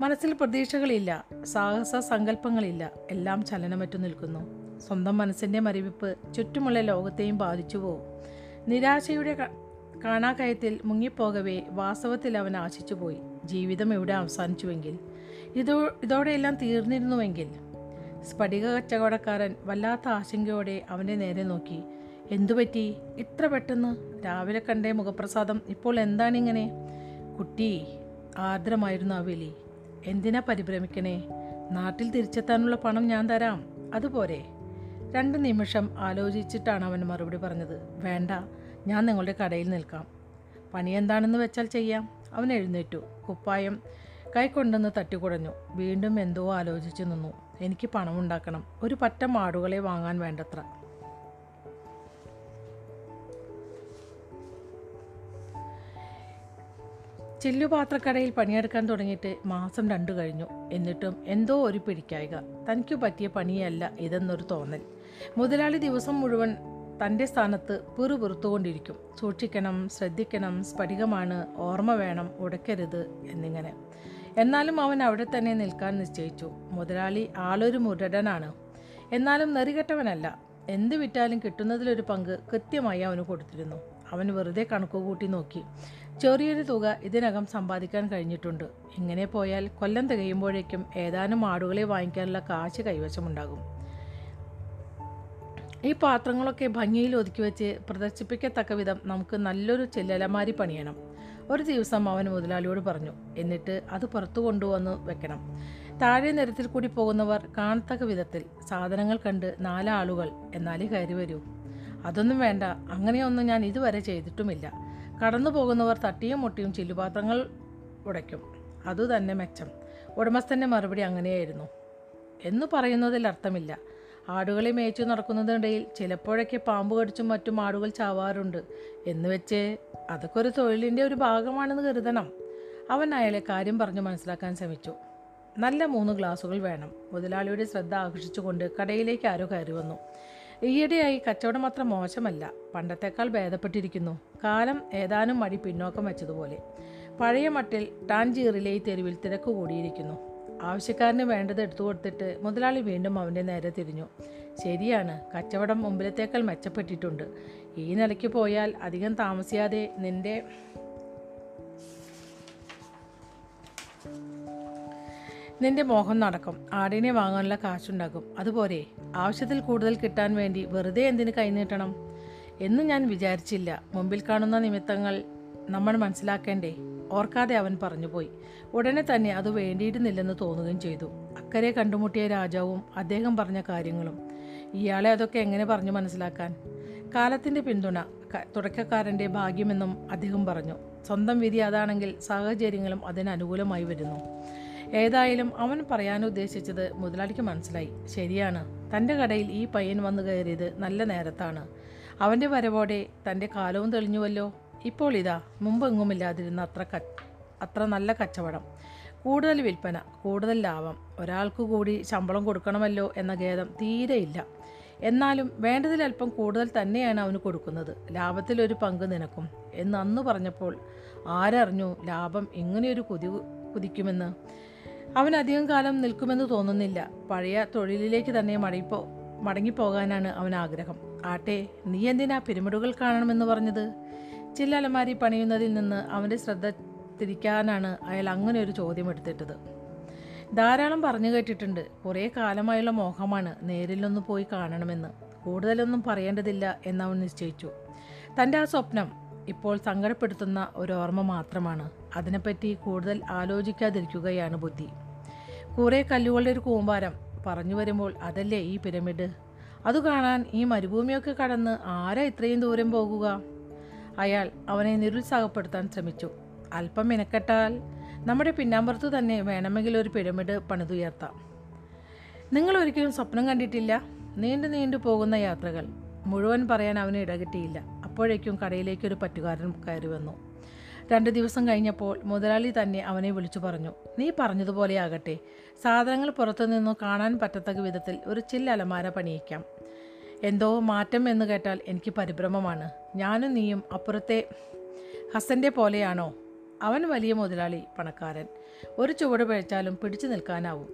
മനസ്സിൽ പ്രതീക്ഷകളില്ല സാഹസ സങ്കല്പങ്ങളില്ല എല്ലാം ചലനമറ്റു നിൽക്കുന്നു. സ്വന്തം മനസ്സിന്റെ മരവിപ്പ് ചുറ്റുമുള്ള ലോകത്തെയും ബാധിച്ചു പോകും നിരാശയുടെ കാണാക്കയത്തിൽ മുങ്ങിപ്പോകവേ വാസ്തവത്തിൽ അവൻ ആശിച്ചുപോയി. ജീവിതം എവിടെ അവസാനിച്ചുവെങ്കിൽ? ഇതോ ഇതോടെയെല്ലാം തീർന്നിരുന്നുവെങ്കിൽ? സ്ഫടിക കച്ചവടക്കാരൻ വല്ലാത്ത ആശങ്കയോടെ അവന്റെ നേരെ നോക്കി. എന്തുപറ്റി? ഇത്ര പെട്ടെന്ന്? രാവിലെ കണ്ടേ മുഖപ്രസാദം ഇപ്പോൾ എന്താണിങ്ങനെ? കുട്ടി ആർദ്രമായിരുന്നു ആ വിളി. എന്തിനാ പരിഭ്രമിക്കണേ? നാട്ടിൽ തിരിച്ചെത്താനുള്ള പണം ഞാൻ തരാം. അതുപോരെ രണ്ട് നിമിഷം ആലോചിച്ചിട്ടാണ് അവൻ മറുപടി പറഞ്ഞത്. വേണ്ട ഞാൻ നിങ്ങളുടെ കടയിൽ നിൽക്കാം. പണി എന്താണെന്ന് വെച്ചാൽ ചെയ്യാം. അവൻ എഴുന്നേറ്റു. കുപ്പായം കൈക്കൊണ്ടെന്ന് തട്ടിക്കുടഞ്ഞു. വീണ്ടും എന്തോ ആലോചിച്ച് നിന്നു. എനിക്ക് പണമുണ്ടാക്കണം. ഒരു പറ്റം ആടുകളെ വാങ്ങാൻ വേണ്ടത്ര. ചില്ലുപാത്രക്കടയിൽ പണിയെടുക്കാൻ തുടങ്ങിയിട്ട് മാസം രണ്ടു കഴിഞ്ഞു. എന്നിട്ടും എന്തോ ഒരു പിടിക്കായിക. തനിക്ക് പറ്റിയ പണിയല്ല ഇതെന്നൊരു തോന്നൽ. മുതലാളി ദിവസം മുഴുവൻ തന്റെ സ്ഥാനത്ത് പിറുപിറുത്തുകൊണ്ടിരിക്കും. സൂക്ഷിക്കണം ശ്രദ്ധിക്കണം സ്ഫടികമാണ് ഓർമ്മ വേണം ഉടക്കരുത് എന്നിങ്ങനെ. എന്നാലും അവൻ അവിടെ തന്നെ നിൽക്കാൻ നിശ്ചയിച്ചു. മുതലാളി ആളൊരു മുരടനാണ്. എന്നാലും നെറികെട്ടവനല്ല. എന്ത് വിറ്റാലും കിട്ടുന്നതിലൊരു പങ്ക് കൃത്യമായി അവന് കൊടുത്തിരുന്നു. അവൻ വെറുതെ കണക്കുകൂട്ടി നോക്കി. ചെറിയൊരു തുക ഇതിനകം സമ്പാദിക്കാൻ കഴിഞ്ഞിട്ടുണ്ട്. ഇങ്ങനെ പോയാൽ കൊല്ലം തികയുമ്പോഴേക്കും ഏതാനും ആടുകളെ വാങ്ങിക്കാനുള്ള കാശ് കൈവശമുണ്ടാകും. ഈ പാത്രങ്ങളൊക്കെ ഭംഗിയിൽ ഒതുക്കി വെച്ച് പ്രദർശിപ്പിക്കത്തക്ക വിധം നമുക്ക് നല്ലൊരു ചെല്ലലമാരി പണിയണം. ഒരു ദിവസം അവൻ മുതലാളിയോട് പറഞ്ഞു എന്നിട്ട് അത് പുറത്തു കൊണ്ടുവന്ന് വെക്കണം. താഴെ നിരത്തിൽ കൂടി പോകുന്നവർ കാണത്തക്ക വിധത്തിൽ സാധനങ്ങൾ കണ്ട് നാലാളുകൾ എന്നാലേ കയറി വരൂ. അതൊന്നും വേണ്ട അങ്ങനെയൊന്നും ഞാൻ ഇതുവരെ ചെയ്തിട്ടുമില്ല. കടന്നു പോകുന്നവർ തട്ടിയും മുട്ടിയും ചില്ലുപാത്രങ്ങൾ ഉടയ്ക്കും. അതുതന്നെ മെച്ചം. ഉടമസ്ഥന്റെ മറുപടി അങ്ങനെയായിരുന്നു. എന്ന് പറയുന്നതിൽ അർത്ഥമില്ല. ആടുകളെ മേച്ചു നടക്കുന്നതിനിടയിൽ ചിലപ്പോഴൊക്കെ പാമ്പ് കടിച്ചും മറ്റും ആടുകൾ ചാവാറുണ്ട്. എന്ന് വെച്ച് അതൊക്കെ ഒരു തൊഴിലിന്റെ ഒരു ഭാഗമാണെന്ന് കരുതണം. അവൻ അയാളെ കാര്യം പറഞ്ഞു മനസ്സിലാക്കാൻ ശ്രമിച്ചു. നല്ല മൂന്ന് ഗ്ലാസുകൾ വേണം. മുതലാളിയുടെ ശ്രദ്ധ ആകർഷിച്ചുകൊണ്ട് കടയിലേക്ക് ആരോ കയറി വന്നു. ഈയിടെയായി കച്ചവടം അത്ര മോശമല്ല. പണ്ടത്തേക്കാൾ ഭേദപ്പെട്ടിരിക്കുന്നു. കാലം ഏതാനും മടി പിന്നോക്കം വെച്ചതുപോലെ. പഴയ മട്ടിൽ ടാൻജീറിലെ ഈ തെരുവിൽ തിരക്ക് കൂടിയിരിക്കുന്നു. ആവശ്യക്കാരന് വേണ്ടത് എടുത്തു കൊടുത്തിട്ട് മുതലാളി വീണ്ടും അവന്റെ നേരെ തിരിഞ്ഞു. ശരിയാണ് കച്ചവടം മുമ്പിലത്തേക്കാൾ മെച്ചപ്പെട്ടിട്ടുണ്ട്. ഈ നിലയ്ക്ക് പോയാൽ അധികം താമസിയാതെ നിന്റെ നിന്റെ മോഹം നടക്കും. ആടിനെ വാങ്ങാനുള്ള കാശുണ്ടാകും. അതുപോലെ ആവശ്യത്തിൽ കൂടുതൽ കിട്ടാൻ വേണ്ടി വെറുതെ എന്തിന് കൈനീട്ടണം? എന്ന് ഞാൻ വിചാരിച്ചില്ല. മുമ്പിൽ കാണുന്ന നിമിത്തങ്ങൾ നമ്മൾ മനസ്സിലാക്കേണ്ടേ? ഓർക്കാതെ അവൻ പറഞ്ഞുപോയി. ഉടനെ തന്നെ അത് വേണ്ടിയിരുന്നില്ലെന്ന് തോന്നുകയും ചെയ്തു. അക്കരെ കണ്ടുമുട്ടിയ രാജാവും അദ്ദേഹം പറഞ്ഞ കാര്യങ്ങളും. ഇയാളെ അതൊക്കെ എങ്ങനെ പറഞ്ഞു മനസ്സിലാക്കാൻ? കാലത്തിന്റെ പിന്തുണ തുടക്കക്കാരന്റെ ഭാഗ്യമെന്നും അദ്ദേഹം പറഞ്ഞു. സ്വന്തം വിധി അതാണെങ്കിൽ സാഹചര്യങ്ങളും അതിന് അനുകൂലമായി വരുന്നു. ഏതായാലും അവൻ പറയാൻ ഉദ്ദേശിച്ചത് മുതലാളിക്ക് മനസ്സിലായി. ശരിയാണ്. തന്റെ കടയിൽ ഈ പയ്യൻ വന്നു കയറിയത് നല്ല നേരത്താണ്. അവന്റെ വരവോടെ തന്റെ കാലവും തെളിഞ്ഞുവല്ലോ. ഇപ്പോൾ ഇതാ മുമ്പെങ്ങുമില്ലാതിരുന്ന അത്ര അത്ര നല്ല കച്ചവടം. കൂടുതൽ വിൽപ്പന കൂടുതൽ ലാഭം. ഒരാൾക്ക് കൂടി ശമ്പളം കൊടുക്കണമല്ലോ എന്ന ഖേദം തീരെയില്ല എന്നാലും വേണ്ടതിലല്പം കൂടുതൽ തന്നെയാണ് അവന് കൊടുക്കുന്നത്. ലാഭത്തിലൊരു പങ്ക് നിനക്കും. എന്ന് അന്ന് പറഞ്ഞപ്പോൾ ആരറിഞ്ഞു ലാഭം ഇങ്ങനെയൊരു കുതി കുതിക്കുമെന്ന്. അവൻ അധികം കാലം നിൽക്കുമെന്ന് തോന്നുന്നില്ല. പഴയ തൊഴിലിലേക്ക് തന്നെ മടങ്ങിപ്പോ മടങ്ങിപ്പോകാനാണ് അവൻ ആഗ്രഹം ആട്ടെ നീ എന്തിനാ പിരമിഡുകൾ കാണണമെന്ന് പറഞ്ഞത്? ചില അലമാരി പണിയുന്നതിൽ നിന്ന് അവന്റെ ശ്രദ്ധ തിരിക്കാനാണ് അയാൾ അങ്ങനെ ഒരു ചോദ്യം എടുത്തിട്ടത്. ധാരാളം പറഞ്ഞു കേട്ടിട്ടുണ്ട്. കുറേ കാലമായുള്ള മോഹമാണ് നേരിലൊന്ന് പോയി കാണണമെന്ന്. കൂടുതലൊന്നും പറയേണ്ടതില്ല എന്നവൻ നിശ്ചയിച്ചു. തന്റെ ആ സ്വപ്നം ഇപ്പോൾ സങ്കടപ്പെടുത്തുന്ന ഒരു ഓർമ്മ മാത്രമാണ്. അതിനെപ്പറ്റി കൂടുതൽ ആലോചിക്കാതിരിക്കുകയാണ് ബുദ്ധി. കുറേ കല്ലുകളുടെ ഒരു കൂമ്പാരം പറഞ്ഞു വരുമ്പോൾ അതല്ലേ ഈ പിരമിഡ്? അത് കാണാൻ ഈ മരുഭൂമിയൊക്കെ കടന്ന് ആരാ ഇത്രയും ദൂരം പോകുക? അയാൾ അവനെ നിരുത്സാഹപ്പെടുത്താൻ ശ്രമിച്ചു. അല്പം മിനക്കെട്ടാൽ നമ്മുടെ പിന്നാമ്പുറത്ത് തന്നെ വേണമെങ്കിൽ ഒരു പിരമിഡ് പണിതുയർത്താം. നിങ്ങൾ ഒരിക്കലും സ്വപ്നം കണ്ടിട്ടില്ല? നീണ്ടു നീണ്ടു പോകുന്ന യാത്രകൾ. മുഴുവൻ പറയാൻ അവന് ഇടകിട്ടിയില്ല. അപ്പോഴേക്കും കടയിലേക്ക് ഒരു പറ്റുകാരൻ കയറി വന്നു. രണ്ട് ദിവസം കഴിഞ്ഞപ്പോൾ മുതലാളി തന്നെ അവനെ വിളിച്ചു പറഞ്ഞു. നീ പറഞ്ഞതുപോലെ ആകട്ടെ. സാധനങ്ങൾ പുറത്തു നിന്നു കാണാൻ പറ്റത്തക്ക വിധത്തിൽ ഒരു ചില്ല അലമാര പണിയിക്കാം. എന്തോ മാറ്റം എന്ന് കേട്ടാൽ എനിക്ക് പരിഭ്രമമാണ്. ഞാനും നീയും അപ്പുറത്തെ ഹസന്റെ പോലെയാണോ? അവൻ വലിയ മുതലാളി പണക്കാരൻ. ഒരു ചുവട് പഴിച്ചാലും പിടിച്ചു നിൽക്കാനാവും.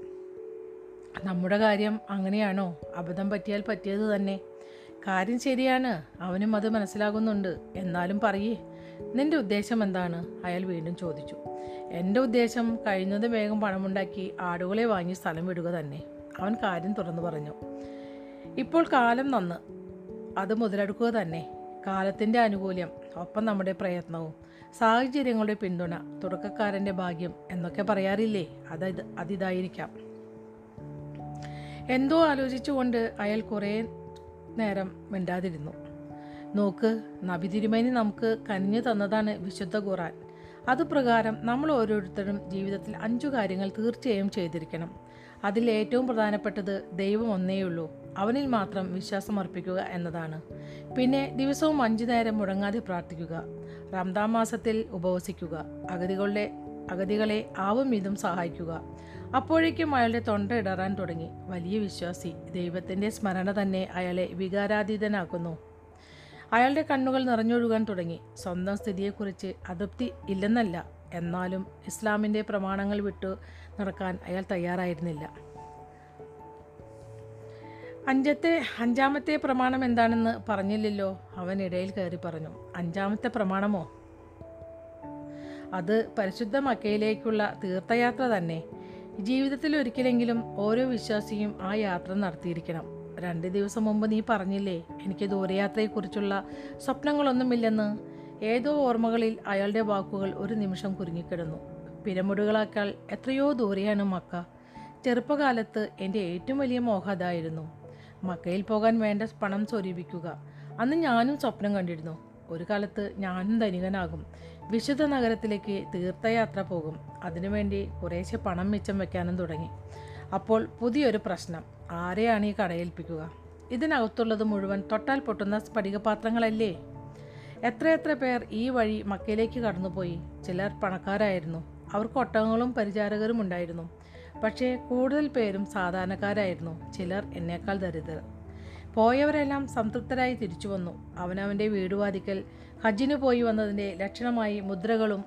നമ്മുടെ കാര്യം അങ്ങനെയാണോ? അബദ്ധം പറ്റിയാൽ പറ്റിയത് തന്നെ. കാര്യം ശരിയാണ് അവനും അത് മനസ്സിലാകുന്നുണ്ട്. എന്നാലും പറയേ നിന്റെ ഉദ്ദേശം എന്താണ്? അയാൾ വീണ്ടും ചോദിച്ചു. എന്റെ ഉദ്ദേശം കഴിഞ്ഞത് വേഗം പണമുണ്ടാക്കി ആടുകളെ വാങ്ങി സ്ഥലം വിടുക തന്നെ. അവൻ കാര്യം തുറന്നു പറഞ്ഞു. ഇപ്പോൾ കാലം നന്ന്. അത് മുതലെടുക്കുക തന്നെ. കാലത്തിന്റെ ആനുകൂല്യം ഒപ്പം നമ്മുടെ പ്രയത്നവും സാഹചര്യങ്ങളുടെ പിന്തുണ തുടക്കക്കാരന്റെ ഭാഗ്യം എന്നൊക്കെ പറയാറില്ലേ? അത് അതിതായിരിക്കാം എന്തോ ആലോചിച്ചുകൊണ്ട് അയാൾ കുറേ നേരം മിണ്ടാതിരുന്നു. നോക്ക് നബി തിരുമേനി നമുക്ക് കനിഞ്ഞു തന്നതാണ് വിശുദ്ധ ഖുറാൻ അതുപ്രകാരം നമ്മൾ ഓരോരുത്തരും ജീവിതത്തിൽ അഞ്ചു കാര്യങ്ങൾ തീർച്ചയായും ചെയ്തിരിക്കണം. അതിൽ ഏറ്റവും പ്രധാനപ്പെട്ടത് ദൈവം ഒന്നേയുള്ളൂ. അവനിൽ മാത്രം വിശ്വാസം അർപ്പിക്കുക എന്നതാണ്. പിന്നെ ദിവസവും അഞ്ചു നേരം മുടങ്ങാതെ പ്രാർത്ഥിക്കുക. റംദാം മാസത്തിൽ ഉപവസിക്കുക. അഗതികളുടെ അഗതികളെ ആവും വിധം സഹായിക്കുക. അപ്പോഴേക്കും അയാളുടെ തൊണ്ട ഇടറാൻ തുടങ്ങി. വലിയ വിശ്വാസി. ദൈവത്തിന്റെ സ്മരണ തന്നെ അയാളെ വികാരാതീതനാക്കുന്നു. അയാളുടെ കണ്ണുകൾ നിറഞ്ഞൊഴുകാൻ തുടങ്ങി. സ്വന്തം സ്ഥിതിയെക്കുറിച്ച് അതൃപ്തി ഇല്ലെന്നല്ല. എന്നാലും ഇസ്ലാമിന്റെ പ്രമാണങ്ങൾ വിട്ടു നടക്കാൻ അയാൾ തയ്യാറായിരുന്നില്ല. അഞ്ചത്തെ അഞ്ചാമത്തെ പ്രമാണം എന്താണെന്ന് പറഞ്ഞില്ലല്ലോ. അവൻ ഇടയിൽ കയറി പറഞ്ഞു അഞ്ചാമത്തെ പ്രമാണമോ? അത് പരിശുദ്ധ മക്കയിലേക്കുള്ള തീർത്ഥയാത്ര തന്നെ. ജീവിതത്തിൽ ഒരിക്കലെങ്കിലും ഓരോ വിശ്വാസിയും ആ യാത്ര നടത്തിയിരിക്കണം. രണ്ട് ദിവസം മുമ്പ് നീ പറഞ്ഞില്ലേ എനിക്ക് ദൂരയാത്രയെക്കുറിച്ചുള്ള സ്വപ്നങ്ങളൊന്നുമില്ലെന്ന്. ഏതോ ഓർമ്മകളിൽ അയാളുടെ വാക്കുകൾ ഒരു നിമിഷം കുരുങ്ങിക്കിടന്നു. പിരമിഡുകളേക്കാൾ എത്രയോ ദൂരെയാണ് മക്ക. ചെറുപ്പകാലത്ത് എന്റെ ഏറ്റവും വലിയ മോഹം അതായിരുന്നു മക്കയിൽ പോകാൻ വേണ്ട പണം സ്വരൂപിക്കുക. അന്ന് ഞാനും സ്വപ്നം കണ്ടിരുന്നു. ഒരു കാലത്ത് ഞാനും ധനികനാകും. വിശുദ്ധ നഗരത്തിലേക്ക് തീർത്ഥയാത്ര പോകും. അതിനുവേണ്ടി കുറേശ്ശെ പണം മിച്ചം വയ്ക്കാനും തുടങ്ങി. അപ്പോൾ പുതിയൊരു പ്രശ്നം. ആരെയാണ് ഈ കടയേൽപ്പിക്കുക? ഇതിനകത്തുള്ളത് മുഴുവൻ തൊട്ടാൽ പൊട്ടുന്ന സ്ഫടികപാത്രങ്ങളല്ലേ? എത്രയെത്ര പേർ ഈ വഴി മക്കയിലേക്ക് കടന്നുപോയി? ചിലർ പണക്കാരായിരുന്നു. അവർക്ക് ഒട്ടകങ്ങളും പരിചാരകരും ഉണ്ടായിരുന്നു. പക്ഷേ കൂടുതൽ പേരും സാധാരണക്കാരായിരുന്നു. ചിലർ എന്നേക്കാൾ ദരിദ്രർ. പോയവരെല്ലാം സംതൃപ്തരായി തിരിച്ചു വന്നു. അവനവന്റെ വീടുവാതിക്കൽ ഹജ്ജിന് പോയി വന്നതിന്റെ ലക്ഷണമായി മുദ്രകളും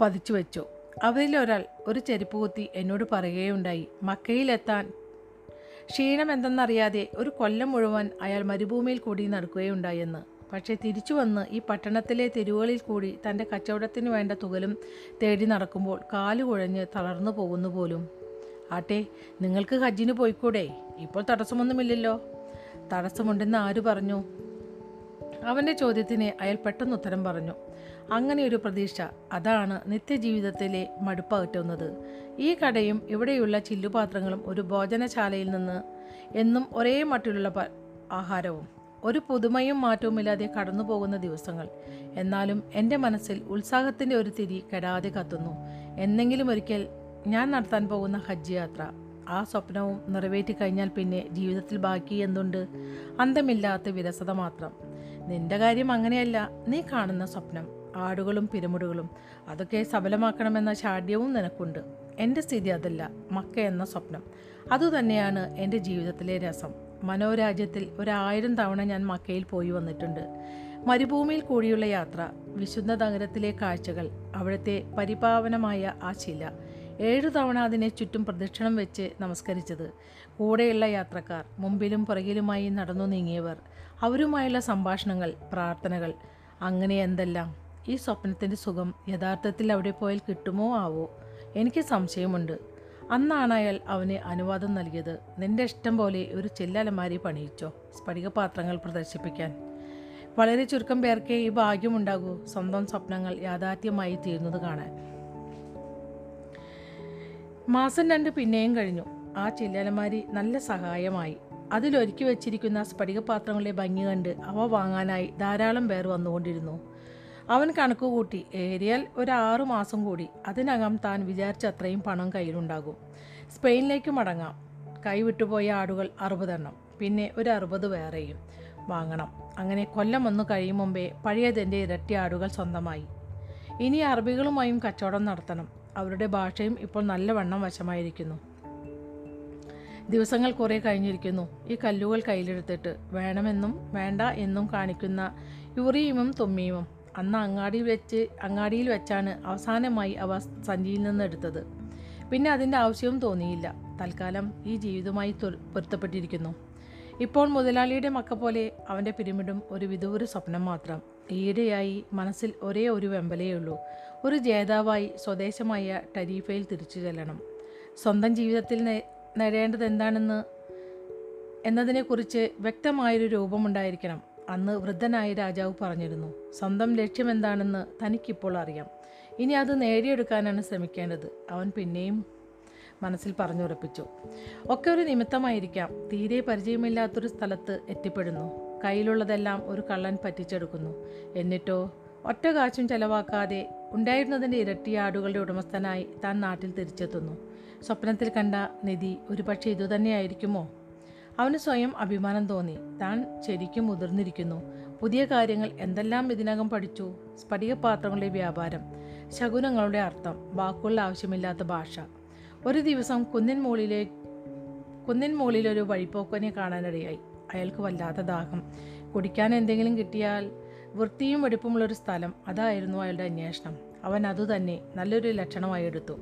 പതിച്ചു വെച്ചു. അവരിൽ ഒരാൾ ഒരു ചെരുപ്പ് കുത്തി എന്നോട് പറയുകയുണ്ടായി മക്കയിലെത്താൻ ക്ഷീണം എന്തെന്നറിയാതെ ഒരു കൊല്ലം മുഴുവൻ അയാൾ മരുഭൂമിയിൽ കൂടി നടക്കുകയുണ്ടായെന്ന് പക്ഷേ തിരിച്ചു വന്ന് ഈ പട്ടണത്തിലെ തെരുവുകളിൽ കൂടി തന്റെ കച്ചവടത്തിന് വേണ്ട തുകലും തേടി നടക്കുമ്പോൾ കാൽ കുഴഞ്ഞ് തളർന്നു പോകുന്നു പോലും. ആട്ടെ നിങ്ങൾക്ക് ഹജ്ജിന് പോയിക്കൂടെ? ഇപ്പോൾ തടസ്സമൊന്നുമില്ലല്ലോ. തടസ്സമുണ്ടെന്ന് ആര് പറഞ്ഞു? അവന്റെ ചോദ്യത്തിന് അയാൾ പെട്ടെന്ന് ഉത്തരം പറഞ്ഞു. അങ്ങനെ ഒരു പ്രതീക്ഷ. അതാണ് നിത്യജീവിതത്തിലെ മടുപ്പകറ്റുന്നത്. ഈ കടയും ഇവിടെയുള്ള ചില്ലുപാത്രങ്ങളും ഒരു ഭോജനശാലയിൽ നിന്ന് എന്നും ഒരേ മട്ടിലുള്ള ആഹാരവും. ഒരു പുതുമയും മാറ്റവുമില്ലാതെ കടന്നു പോകുന്ന ദിവസങ്ങൾ. എന്നാലും എന്റെ മനസ്സിൽ ഉത്സാഹത്തിന്റെ ഒരു തിരി കെടാതെ കത്തുന്നു. എന്നെങ്കിലും ഒരിക്കൽ ഞാൻ നടത്താൻ പോകുന്ന ഹജ്ജ് യാത്ര ആ സ്വപ്നവും നിറവേറ്റി കഴിഞ്ഞാൽ പിന്നെ ജീവിതത്തിൽ ബാക്കി എന്തുണ്ട്? അന്തമില്ലാത്ത വിരസത മാത്രം. നിന്റെ കാര്യം അങ്ങനെയല്ല നീ കാണുന്ന സ്വപ്നം ആടുകളും പിരമിഡുകളും അതൊക്കെ സഫലമാക്കണമെന്ന ശാഠ്യവും നിനക്കുണ്ട്. എന്റെ സ്ഥിതി അതല്ല മക്ക എന്ന സ്വപ്നം. അതുതന്നെയാണ് എന്റെ ജീവിതത്തിലെ രസം. മനോരാജ്യത്തിൽ ഒരായിരം തവണ ഞാൻ മക്കയിൽ പോയി വന്നിട്ടുണ്ട്. മരുഭൂമിയിൽ കൂടിയുള്ള യാത്ര വിശുദ്ധ നഗരത്തിലെ കാഴ്ചകൾ അവിടുത്തെ പരിപാവനമായ ആ ശില ഏഴു തവണ അതിനെ ചുറ്റും പ്രദക്ഷിണം വെച്ച് നമസ്കരിച്ചത്. കൂടെയുള്ള യാത്രക്കാർ മുമ്പിലും പുറകിലുമായി നടന്നു നീങ്ങിയവർ അവരുമായുള്ള സംഭാഷണങ്ങൾ പ്രാർത്ഥനകൾ. അങ്ങനെ എന്തെല്ലാം? ഈ സ്വപ്നത്തിന്റെ സുഖം യഥാർത്ഥത്തിൽ അവിടെ പോയാൽ കിട്ടുമോ? ആവോ? എനിക്ക് സംശയമുണ്ട്. അന്നാണ് അയാൾ അവന് അനുവാദം നൽകിയത്. നിന്റെ ഇഷ്ടം പോലെ ഒരു ചെല്ലലമാരി പണിയിച്ചോ? സ്ഫടികപാത്രങ്ങൾ പ്രദർശിപ്പിക്കാൻ. വളരെ ചുരുക്കം പേർക്കേ ഈ ഭാഗ്യമുണ്ടാകൂ. സ്വന്തം സ്വപ്നങ്ങൾ യാഥാർത്ഥ്യമായി തീരുന്നത് കാണാൻ. മാസം രണ്ട് പിന്നെയും കഴിഞ്ഞു. ആ ചില്ലലമാരി നല്ല സഹായമായി. അതിലൊരുക്കി വെച്ചിരിക്കുന്ന സ്ഫടികപാത്രങ്ങളുടെ ഭംഗി കണ്ട് അവ വാങ്ങാനായി ധാരാളം പേർ വന്നുകൊണ്ടിരുന്നു. അവൻ കണക്ക് കൂട്ടി. ഏരിയൽ ഒരു ആറു മാസം കൂടി. അതിനകം താൻ വിചാരിച്ച അത്രയും പണം കയ്യിലുണ്ടാകും. സ്പെയിനിലേക്ക് മടങ്ങാം. കൈവിട്ടുപോയ ആടുകൾ അറുപതെണ്ണം. പിന്നെ ഒരു അറുപത് വേറെയും വാങ്ങണം. അങ്ങനെ കൊല്ലം ഒന്ന് കഴിയും മുമ്പേ പഴയതിന്റെ ഇരട്ടി ആടുകൾ സ്വന്തമായി. ഇനി അറബികളുമായും കച്ചവടം നടത്തണം. അവരുടെ ഭാഷയും ഇപ്പോൾ നല്ലവണ്ണം വശമായിരിക്കുന്നു. ദിവസങ്ങൾ കുറേ കഴിഞ്ഞിരിക്കുന്നു. ഈ കല്ലുകൾ കയ്യിലെടുത്തിട്ട് വേണമെന്നും വേണ്ട എന്നും കാണിക്കുന്ന യുറിയുമും തുമ്മിയുമും അന്ന് അങ്ങാടി വെച്ച് അങ്ങാടിയിൽ വെച്ചാണ് അവസാനമായി അവ സഞ്ചിയിൽ നിന്ന് എടുത്തത്. പിന്നെ അതിന്റെ ആവശ്യവും തോന്നിയില്ല. തൽക്കാലം ഈ ജീവിതമായി പൊരുത്തപ്പെട്ടിരിക്കുന്നു. ഇപ്പോൾ മുതലാളിയുടെ മക്ക പോലെ അവന്റെ പിരമിഡും ഒരു വിദൂര സ്വപ്നം മാത്രം. ഈയിടെയായി മനസ്സിൽ ഒരേ ഒരു വെമ്പലയുള്ളൂ ഒരു ജേതാവായി സ്വദേശമായ ടരീഫയിൽ തിരിച്ചു ചെല്ലണം. സ്വന്തം ജീവിതത്തിൽ നേടേണ്ടത് എന്താണെന്ന് എന്നതിനെക്കുറിച്ച് വ്യക്തമായൊരു രൂപമുണ്ടായിരിക്കണം. അന്ന് വൃദ്ധനായ രാജാവ് പറഞ്ഞിരുന്നു സ്വന്തം ലക്ഷ്യമെന്താണെന്ന് തനിക്കിപ്പോൾ അറിയാം. ഇനി അത് നേടിയെടുക്കാനാണ് ശ്രമിക്കേണ്ടത് അവൻ പിന്നെയും മനസ്സിൽ പറഞ്ഞുറപ്പിച്ചു. ഒക്കെ ഒരു നിമിത്തമായിരിക്കാം. തീരെ പരിചയമില്ലാത്തൊരു സ്ഥലത്ത് എത്തിപ്പെടുന്നു. കയ്യിലുള്ളതെല്ലാം ഒരു കള്ളൻ പറ്റിച്ചെടുക്കുന്നു. എന്നിട്ടോ ഒറ്റ കാശും ചെലവാക്കാതെ ഉണ്ടായിരുന്നതിന്റെ ഇരട്ടി ആടുകളുടെ ഉടമസ്ഥനായി താൻ നാട്ടിൽ തിരിച്ചെത്തുന്നു. സ്വപ്നത്തിൽ കണ്ട നിധി ഒരുപക്ഷെ ഇതുതന്നെയായിരിക്കുമോ? അവന് സ്വയം അഭിമാനം തോന്നി. താൻ ശരിക്കും മുതിർന്നിരിക്കുന്നു. പുതിയ കാര്യങ്ങൾ എന്തെല്ലാം ഇതിനകം പഠിച്ചു? സ്ഫടികപാത്രങ്ങളുടെ വ്യാപാരം. ശകുനങ്ങളുടെ അർത്ഥം. വാക്കുകളുടെ ആവശ്യമില്ലാത്ത ഭാഷ. ഒരു ദിവസം കുന്നിൻ മുകളിലെ കുന്നിൻ മുകളിൽ ഒരു വഴിപ്പോക്കനെ കാണാനിടയായി. അയാൾക്ക് വല്ലാത്ത ദാഹം. കുടിക്കാൻ എന്തെങ്കിലും കിട്ടിയാൽ വൃത്തിയും വെടുപ്പുമുള്ളൊരു സ്ഥലം. അതായിരുന്നു അയാളുടെ അന്വേഷണം. അവൻ അതുതന്നെ നല്ലൊരു ലക്ഷണമായി എടുത്തു.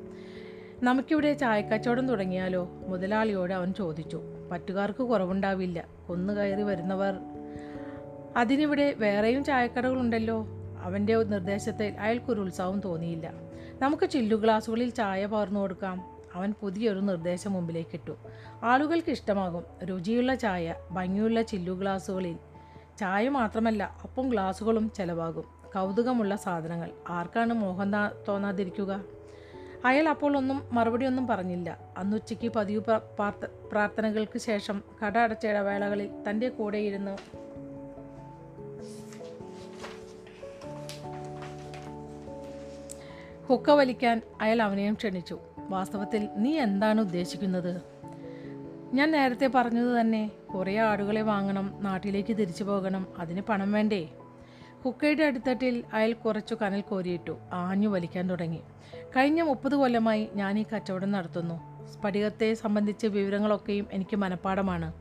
നമുക്കിവിടെ ചായക്കച്ചവടം തുടങ്ങിയാലോ? മുതലാളിയോട് അവൻ ചോദിച്ചു. പറ്റുകാർക്ക് കുറവുണ്ടാവില്ല. കൊന്നു കയറി വരുന്നവർ. അതിനിവിടെ വേറെയും ചായക്കടകളുണ്ടല്ലോ. അവന്റെ നിർദ്ദേശത്തിൽ അയാൾക്കൊരു ഉത്സാഹം തോന്നിയില്ല. നമുക്ക് ചില്ലു ഗ്ലാസുകളിൽ ചായ പകർന്നു കൊടുക്കാം. അവൻ പുതിയൊരു നിർദ്ദേശം മുമ്പിലേക്ക് ഇട്ടു ആളുകൾക്ക് ഇഷ്ടമാകും. രുചിയുള്ള ചായ ഭംഗിയുള്ള ചില്ലു ഗ്ലാസുകളിൽ. ചായ മാത്രമല്ല ഒപ്പം ഗ്ലാസുകളും ചിലവാകും. കൗതുകമുള്ള സാധനങ്ങൾ. ആർക്കാണ് മോഹം തോന്നാതിരിക്കുക? അയാൾ അപ്പോൾ ഒന്നും മറുപടി ഒന്നും പറഞ്ഞില്ല. അന്നുച്ചയ്ക്ക് പതിവ് പ്രാർത്ഥ- പ്രാർത്ഥനകൾക്ക് ശേഷം കട അടച്ച ഇടവേളകളിൽ തന്റെ കൂടെ ഇരുന്ന് ഹുക്ക വലിക്കാൻ അയാൾ അവനെയും ക്ഷണിച്ചു. വാസ്തവത്തിൽ നീ എന്താണ് ഉദ്ദേശിക്കുന്നത്? ഞാൻ നേരത്തെ പറഞ്ഞത് തന്നെ കുറേ ആടുകളെ വാങ്ങണം നാട്ടിലേക്ക് തിരിച്ചു പോകണം അതിന് പണം വേണ്ടേ? ഹുക്കയുടെ അടിത്തട്ടിൽ അയാൾ കുറച്ചു കനൽ കോരിയിട്ടു ആഞ്ഞു വലിക്കാൻ തുടങ്ങി. കഴിഞ്ഞ മുപ്പത് കൊല്ലമായി ഞാൻ ഈ കച്ചവടം നടത്തുന്നു. സ്ഫടികത്തെ സംബന്ധിച്ച് വിവരങ്ങളൊക്കെയും എനിക്ക് മനഃപ്പാടമാണ്.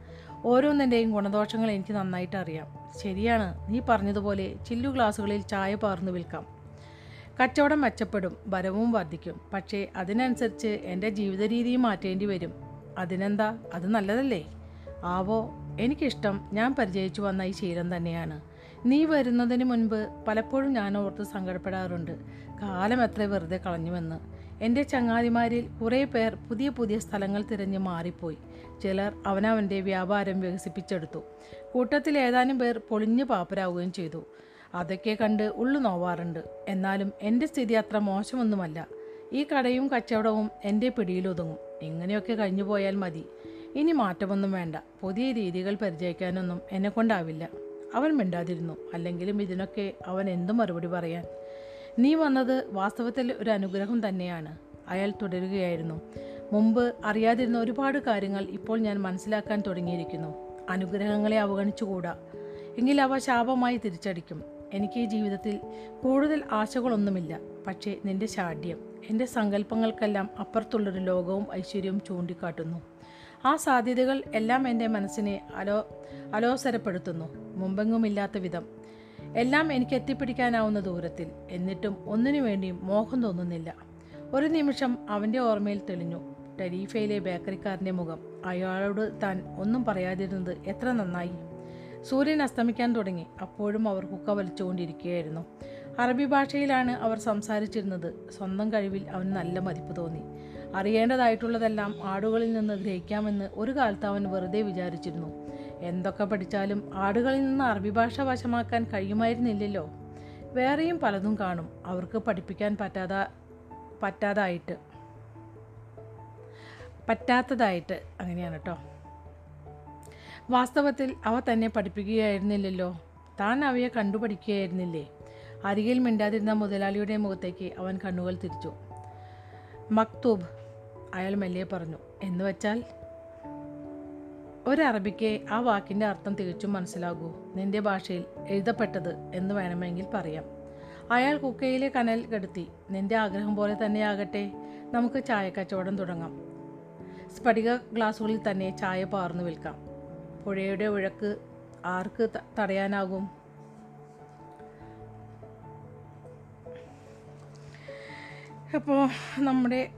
ഓരോന്നിന്റെയും ഗുണദോഷങ്ങൾ എനിക്ക് നന്നായിട്ട് അറിയാം. ശരിയാണ് നീ പറഞ്ഞതുപോലെ ചില്ലു ഗ്ലാസുകളിൽ ചായ പാർന്നു വിൽക്കാം. കച്ചവടം മെച്ചപ്പെടും വരവും വർദ്ധിക്കും. പക്ഷേ അതിനനുസരിച്ച് എന്റെ ജീവിത രീതിയും മാറ്റേണ്ടി വരും. അതിനെന്താ? അത് നല്ലതല്ലേ? ആവോ എനിക്കിഷ്ടം ഞാൻ പരിചയിച്ചു വന്ന ഈ ശീലം തന്നെയാണ്. നീ വരുന്നതിന് മുൻപ് പലപ്പോഴും ഞാൻ ഓർത്ത് സങ്കടപ്പെടാറുണ്ട്. കാലം എത്ര വെറുതെ കളഞ്ഞുവെന്ന്. എന്റെ ചങ്ങാതിമാരിൽ കുറേ പേർ പുതിയ പുതിയ സ്ഥലങ്ങൾ തിരഞ്ഞ് മാറിപ്പോയി. ചിലർ അവനവന്റെ വ്യാപാരം വികസിപ്പിച്ചെടുത്തു. കൂട്ടത്തിൽ ഏതാനും പേർ പൊളിഞ്ഞു പാപ്പരാവുകയും ചെയ്തു. അതൊക്കെ കണ്ട് ഉള്ളു നോവാറുണ്ട്. എന്നാലും എന്റെ സ്ഥിതി അത്ര മോശമൊന്നുമല്ല. ഈ കടയും കച്ചവടവും എന്റെ പിടിയിലൊതുങ്ങും ഇങ്ങനെയൊക്കെ കഴിഞ്ഞു പോയാൽ മതി. ഇനി മാറ്റമൊന്നും വേണ്ട. പുതിയ രീതികൾ പരിചയിക്കാനൊന്നും എന്നെ കൊണ്ടാവില്ല അവൻ മിണ്ടാതിരുന്നു. അല്ലെങ്കിലും ഇതിനൊക്കെ അവൻ എന്തു മറുപടി പറയാൻ? നീ വന്നത് വാസ്തവത്തിൽ ഒരു അനുഗ്രഹം തന്നെയാണ്. അയാൾ തുടരുകയായിരുന്നു. മുമ്പ് അറിയാതിരുന്ന ഒരുപാട് കാര്യങ്ങൾ ഇപ്പോൾ ഞാൻ മനസ്സിലാക്കാൻ തുടങ്ങിയിരിക്കുന്നു. അനുഗ്രഹങ്ങളെ അവഗണിച്ചുകൂടാ. എങ്കിൽ അവ ശാപമായി തിരിച്ചടിക്കും. എനിക്ക് ഈ ജീവിതത്തിൽ കൂടുതൽ ആശകളൊന്നുമില്ല. പക്ഷേ നിന്റെ ശാഠ്യം എന്റെ സങ്കല്പങ്ങൾക്കെല്ലാം അപ്പുറത്തുള്ളൊരു ലോകവും ഐശ്വര്യവും ചൂണ്ടിക്കാട്ടുന്നു. ആ സാധ്യതകൾ എല്ലാം എന്റെ മനസ്സിനെ അലോ അലോസരപ്പെടുത്തുന്നു. മുമ്പെങ്ങുമില്ലാത്ത വിധം. എല്ലാം എനിക്ക് എത്തിപ്പിടിക്കാനാവുന്ന ദൂരത്തിൽ. എന്നിട്ടും ഒന്നിനു വേണ്ടിയും മോഹം തോന്നുന്നില്ല. ഒരു നിമിഷം അവന്റെ ഓർമ്മയിൽ തെളിഞ്ഞു. ടെരീഫയിലെ ബേക്കറിക്കാരന്റെ മുഖം. അയാളോട് താൻ ഒന്നും പറയാതിരുന്നത് എത്ര നന്നായി. സൂര്യൻ അസ്തമിക്കാൻ തുടങ്ങി. അപ്പോഴും അവർ കുക്ക വലിച്ചുകൊണ്ടിരിക്കുകയായിരുന്നു. അറബി ഭാഷയിലാണ് അവർ സംസാരിച്ചിരുന്നത്. സ്വന്തം കഴിവിൽ അവൻ നല്ല മതിപ്പ് തോന്നി. അറിയേണ്ടതായിട്ടുള്ളതെല്ലാം ആടുകളിൽ നിന്ന് ഗ്രഹിക്കാമെന്ന് ഒരു കാലത്ത് അവൻ വെറുതെ വിചാരിച്ചിരുന്നു. എന്തൊക്കെ പഠിച്ചാലും ആടുകളിൽ നിന്ന് അറബി ഭാഷ വശമാക്കാൻ കഴിയുമായിരുന്നില്ലല്ലോ. വേറെയും പലതും കാണും. അവർക്ക് പഠിപ്പിക്കാൻ പറ്റാതെ പറ്റാതായിട്ട്. പറ്റാത്തതായിട്ട്. അങ്ങനെയാണ് കേട്ടോ വാസ്തവത്തിൽ അവ തന്നെ പഠിപ്പിക്കുകയായിരുന്നില്ലല്ലോ. താൻ അവയെ കണ്ടുപഠിക്കുകയായിരുന്നില്ലേ? അരികിൽ മിണ്ടാതിരുന്ന മുതലാളിയുടെ മുഖത്തേക്ക് അവൻ കണ്ണുകൾ തിരിച്ചു. മക്തൂബ് അയാൾ മെല്ലെ പറഞ്ഞു എന്ന് വെച്ചാൽ ഒരറബിക്ക് ആ വാക്കിന്റെ അർത്ഥം തികച്ചും മനസ്സിലാകൂ. നിന്റെ ഭാഷയിൽ എഴുതപ്പെട്ടത് എന്ന് വേണമെങ്കിൽ പറയാം. അയാൾ കുക്കയിലെ കനൽ കെടുത്തി നിന്റെ ആഗ്രഹം പോലെ തന്നെയാകട്ടെ. നമുക്ക് ചായക്കച്ചവടം തുടങ്ങാം. സ്ഫടിക ഗ്ലാസുകളിൽ തന്നെ ചായ പാർന്നു വിൽക്കാം. പുഴയുടെ ഒഴക്ക് ആർക്ക് തടയാനാകും? അപ്പോൾ നമ്മുടെ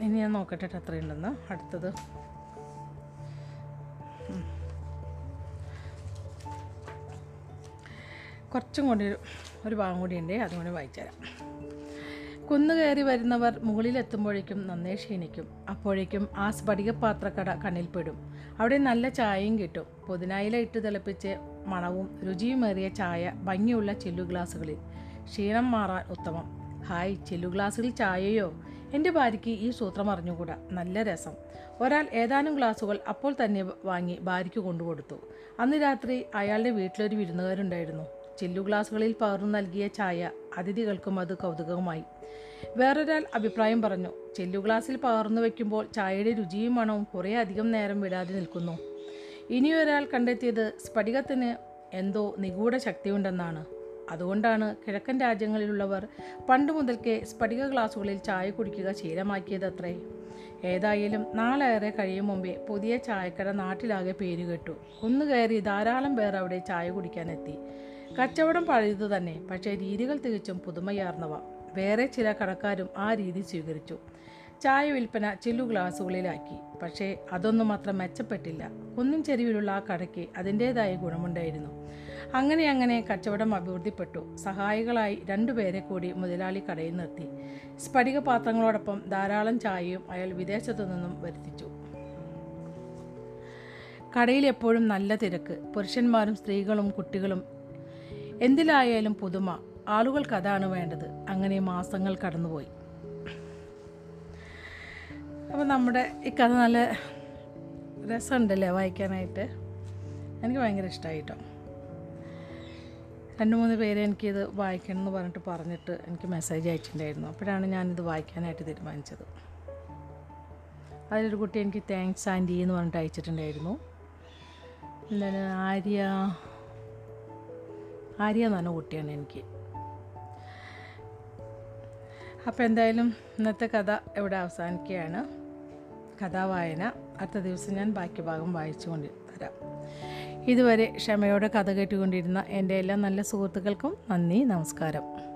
ഇനി ഞാൻ നോക്കട്ടെ ട്ടോ എത്രയുണ്ടെന്ന് അടുത്തത്. കുറച്ചും കൂടി ഒരു ഭാഗം കൂടി ഉണ്ട് അതുകൊണ്ട് വായിച്ചുതരാം. കുന്നു കയറി വരുന്നവർ മുകളിലെത്തുമ്പോഴേക്കും നന്നേ ക്ഷീണിക്കും. അപ്പോഴേക്കും ആ സ്ഫടികപാത്രക്കട കണ്ണിൽപ്പെടും. അവിടെ നല്ല ചായയും കിട്ടും. പുതിനായില ഇട്ട് തിളപ്പിച്ച് മണവും രുചിയുമേറിയ ചായ ഭംഗിയുള്ള ചില്ലു ഗ്ലാസുകളിൽ. ക്ഷീണം മാറാൻ ഉത്തമം. ഹായ് ചില്ലു ഗ്ലാസ്സിൽ ചായയോ? എന്റെ ഭാര്യയ്ക്ക് ഈ സൂത്രം അറിഞ്ഞുകൂടാ. നല്ല രസം. ഒരാൾ ഏതാനും ഗ്ലാസുകൾ അപ്പോൾ തന്നെ വാങ്ങി ഭാര്യയ്ക്ക് കൊണ്ടുകൊടുത്തു. അന്ന് രാത്രി അയാളുടെ വീട്ടിലൊരു വിരുന്നുകാരുണ്ടായിരുന്നു. ചില്ലു ഗ്ലാസുകളിൽ പകർന്നു നൽകിയ ചായ അതിഥികൾക്കും അത് കൗതുകവുമായി. വേറൊരാൾ അഭിപ്രായം പറഞ്ഞു ചെല്ലു ഗ്ലാസ്സിൽ പകർന്നു വയ്ക്കുമ്പോൾ ചായയുടെ രുചിയും മണവും കുറേ അധികം നേരം വിടാതെ നിൽക്കുന്നു. ഇനിയൊരാൾ കണ്ടെത്തിയത് സ്ഫടികത്തിന് എന്തോ നിഗൂഢ ശക്തിയുണ്ടെന്നാണ്. അതുകൊണ്ടാണ് കിഴക്കൻ രാജ്യങ്ങളിലുള്ളവർ പണ്ട് മുതൽക്കേ സ്ഫടിക ഗ്ലാസുകളിൽ ചായ കുടിക്കുക ശീലമാക്കിയതത്രേ. ഏതായാലും നാളേറെ കഴിയും മുമ്പേ പുതിയ ചായക്കട നാട്ടിലാകെ പേരുകെട്ടു. കുന്നുകയറി ധാരാളം പേർ അവിടെ ചായ കുടിക്കാനെത്തി. കച്ചവടം പഴയതു തന്നെ പക്ഷേ രീതികൾ തികച്ചും പുതുമയാർന്നവ. വേറെ ചില കടക്കാരും ആ രീതി സ്വീകരിച്ചു. ചായ വിൽപ്പന ചില്ലു ഗ്ലാസുകളിലാക്കി പക്ഷേ അതൊന്നും മാത്രം മെച്ചപ്പെട്ടില്ല. കുന്നും ചെരുവിലുള്ള ആ കടയ്ക്ക് അതിന്റേതായ ഗുണമുണ്ടായിരുന്നു. അങ്ങനെ അങ്ങനെ കച്ചവടം അഭിവൃദ്ധിപ്പെട്ടു. സഹായികളായി രണ്ടുപേരെ കൂടി മുതലാളി കടയിൽ നിർത്തി. സ്ഫടിക പാത്രങ്ങളോടൊപ്പം ധാരാളം ചായയും അയാൾ വിദേശത്തു നിന്നും വരുത്തിച്ചു. കടയിൽ എപ്പോഴും നല്ല തിരക്ക്. പുരുഷന്മാരും സ്ത്രീകളും കുട്ടികളും എന്തിലായാലും പുതുമ. ആളുകൾക്ക് അതാണ് വേണ്ടത്. അങ്ങനെ മാസങ്ങൾ കടന്നുപോയി. അപ്പോൾ നമ്മുടെ ഈ കഥ നല്ല രസമുണ്ടല്ലേ വായിക്കാനായിട്ട്? എനിക്ക് ഭയങ്കര ഇഷ്ടമായി കേട്ടോ രണ്ട് മൂന്ന് പേര് എനിക്കിത് വായിക്കണം എന്ന് പറഞ്ഞിട്ട് പറഞ്ഞിട്ട് എനിക്ക് മെസ്സേജ് അയച്ചിട്ടുണ്ടായിരുന്നു. അപ്പോഴാണ് ഞാനിത് വായിക്കാനായിട്ട് തീരുമാനിച്ചത്. അതിലൊരു കുട്ടി എനിക്ക് താങ്ക്സ് ആന്റി എന്ന് പറഞ്ഞിട്ട് അയച്ചിട്ടുണ്ടായിരുന്നു. എന്താണ്? ആര്യ ആര്യ എന്നാണ് കുട്ടിയാണ് എനിക്ക്. അപ്പോൾ എന്തായാലും ഇന്നത്തെ കഥ ഇവിടെ അവസാനിക്കുകയാണ്. കഥാവായന. അടുത്ത ദിവസം ഞാൻ ബാക്കി ഭാഗം വായിച്ചു കൊണ്ട് തരാം ഇതുവരെ ക്ഷമയോടെ കഥ കേട്ടുകൊണ്ടിരുന്ന എന്റെ എല്ലാ നല്ല സുഹൃത്തുക്കൾക്കും നന്ദി നമസ്കാരം.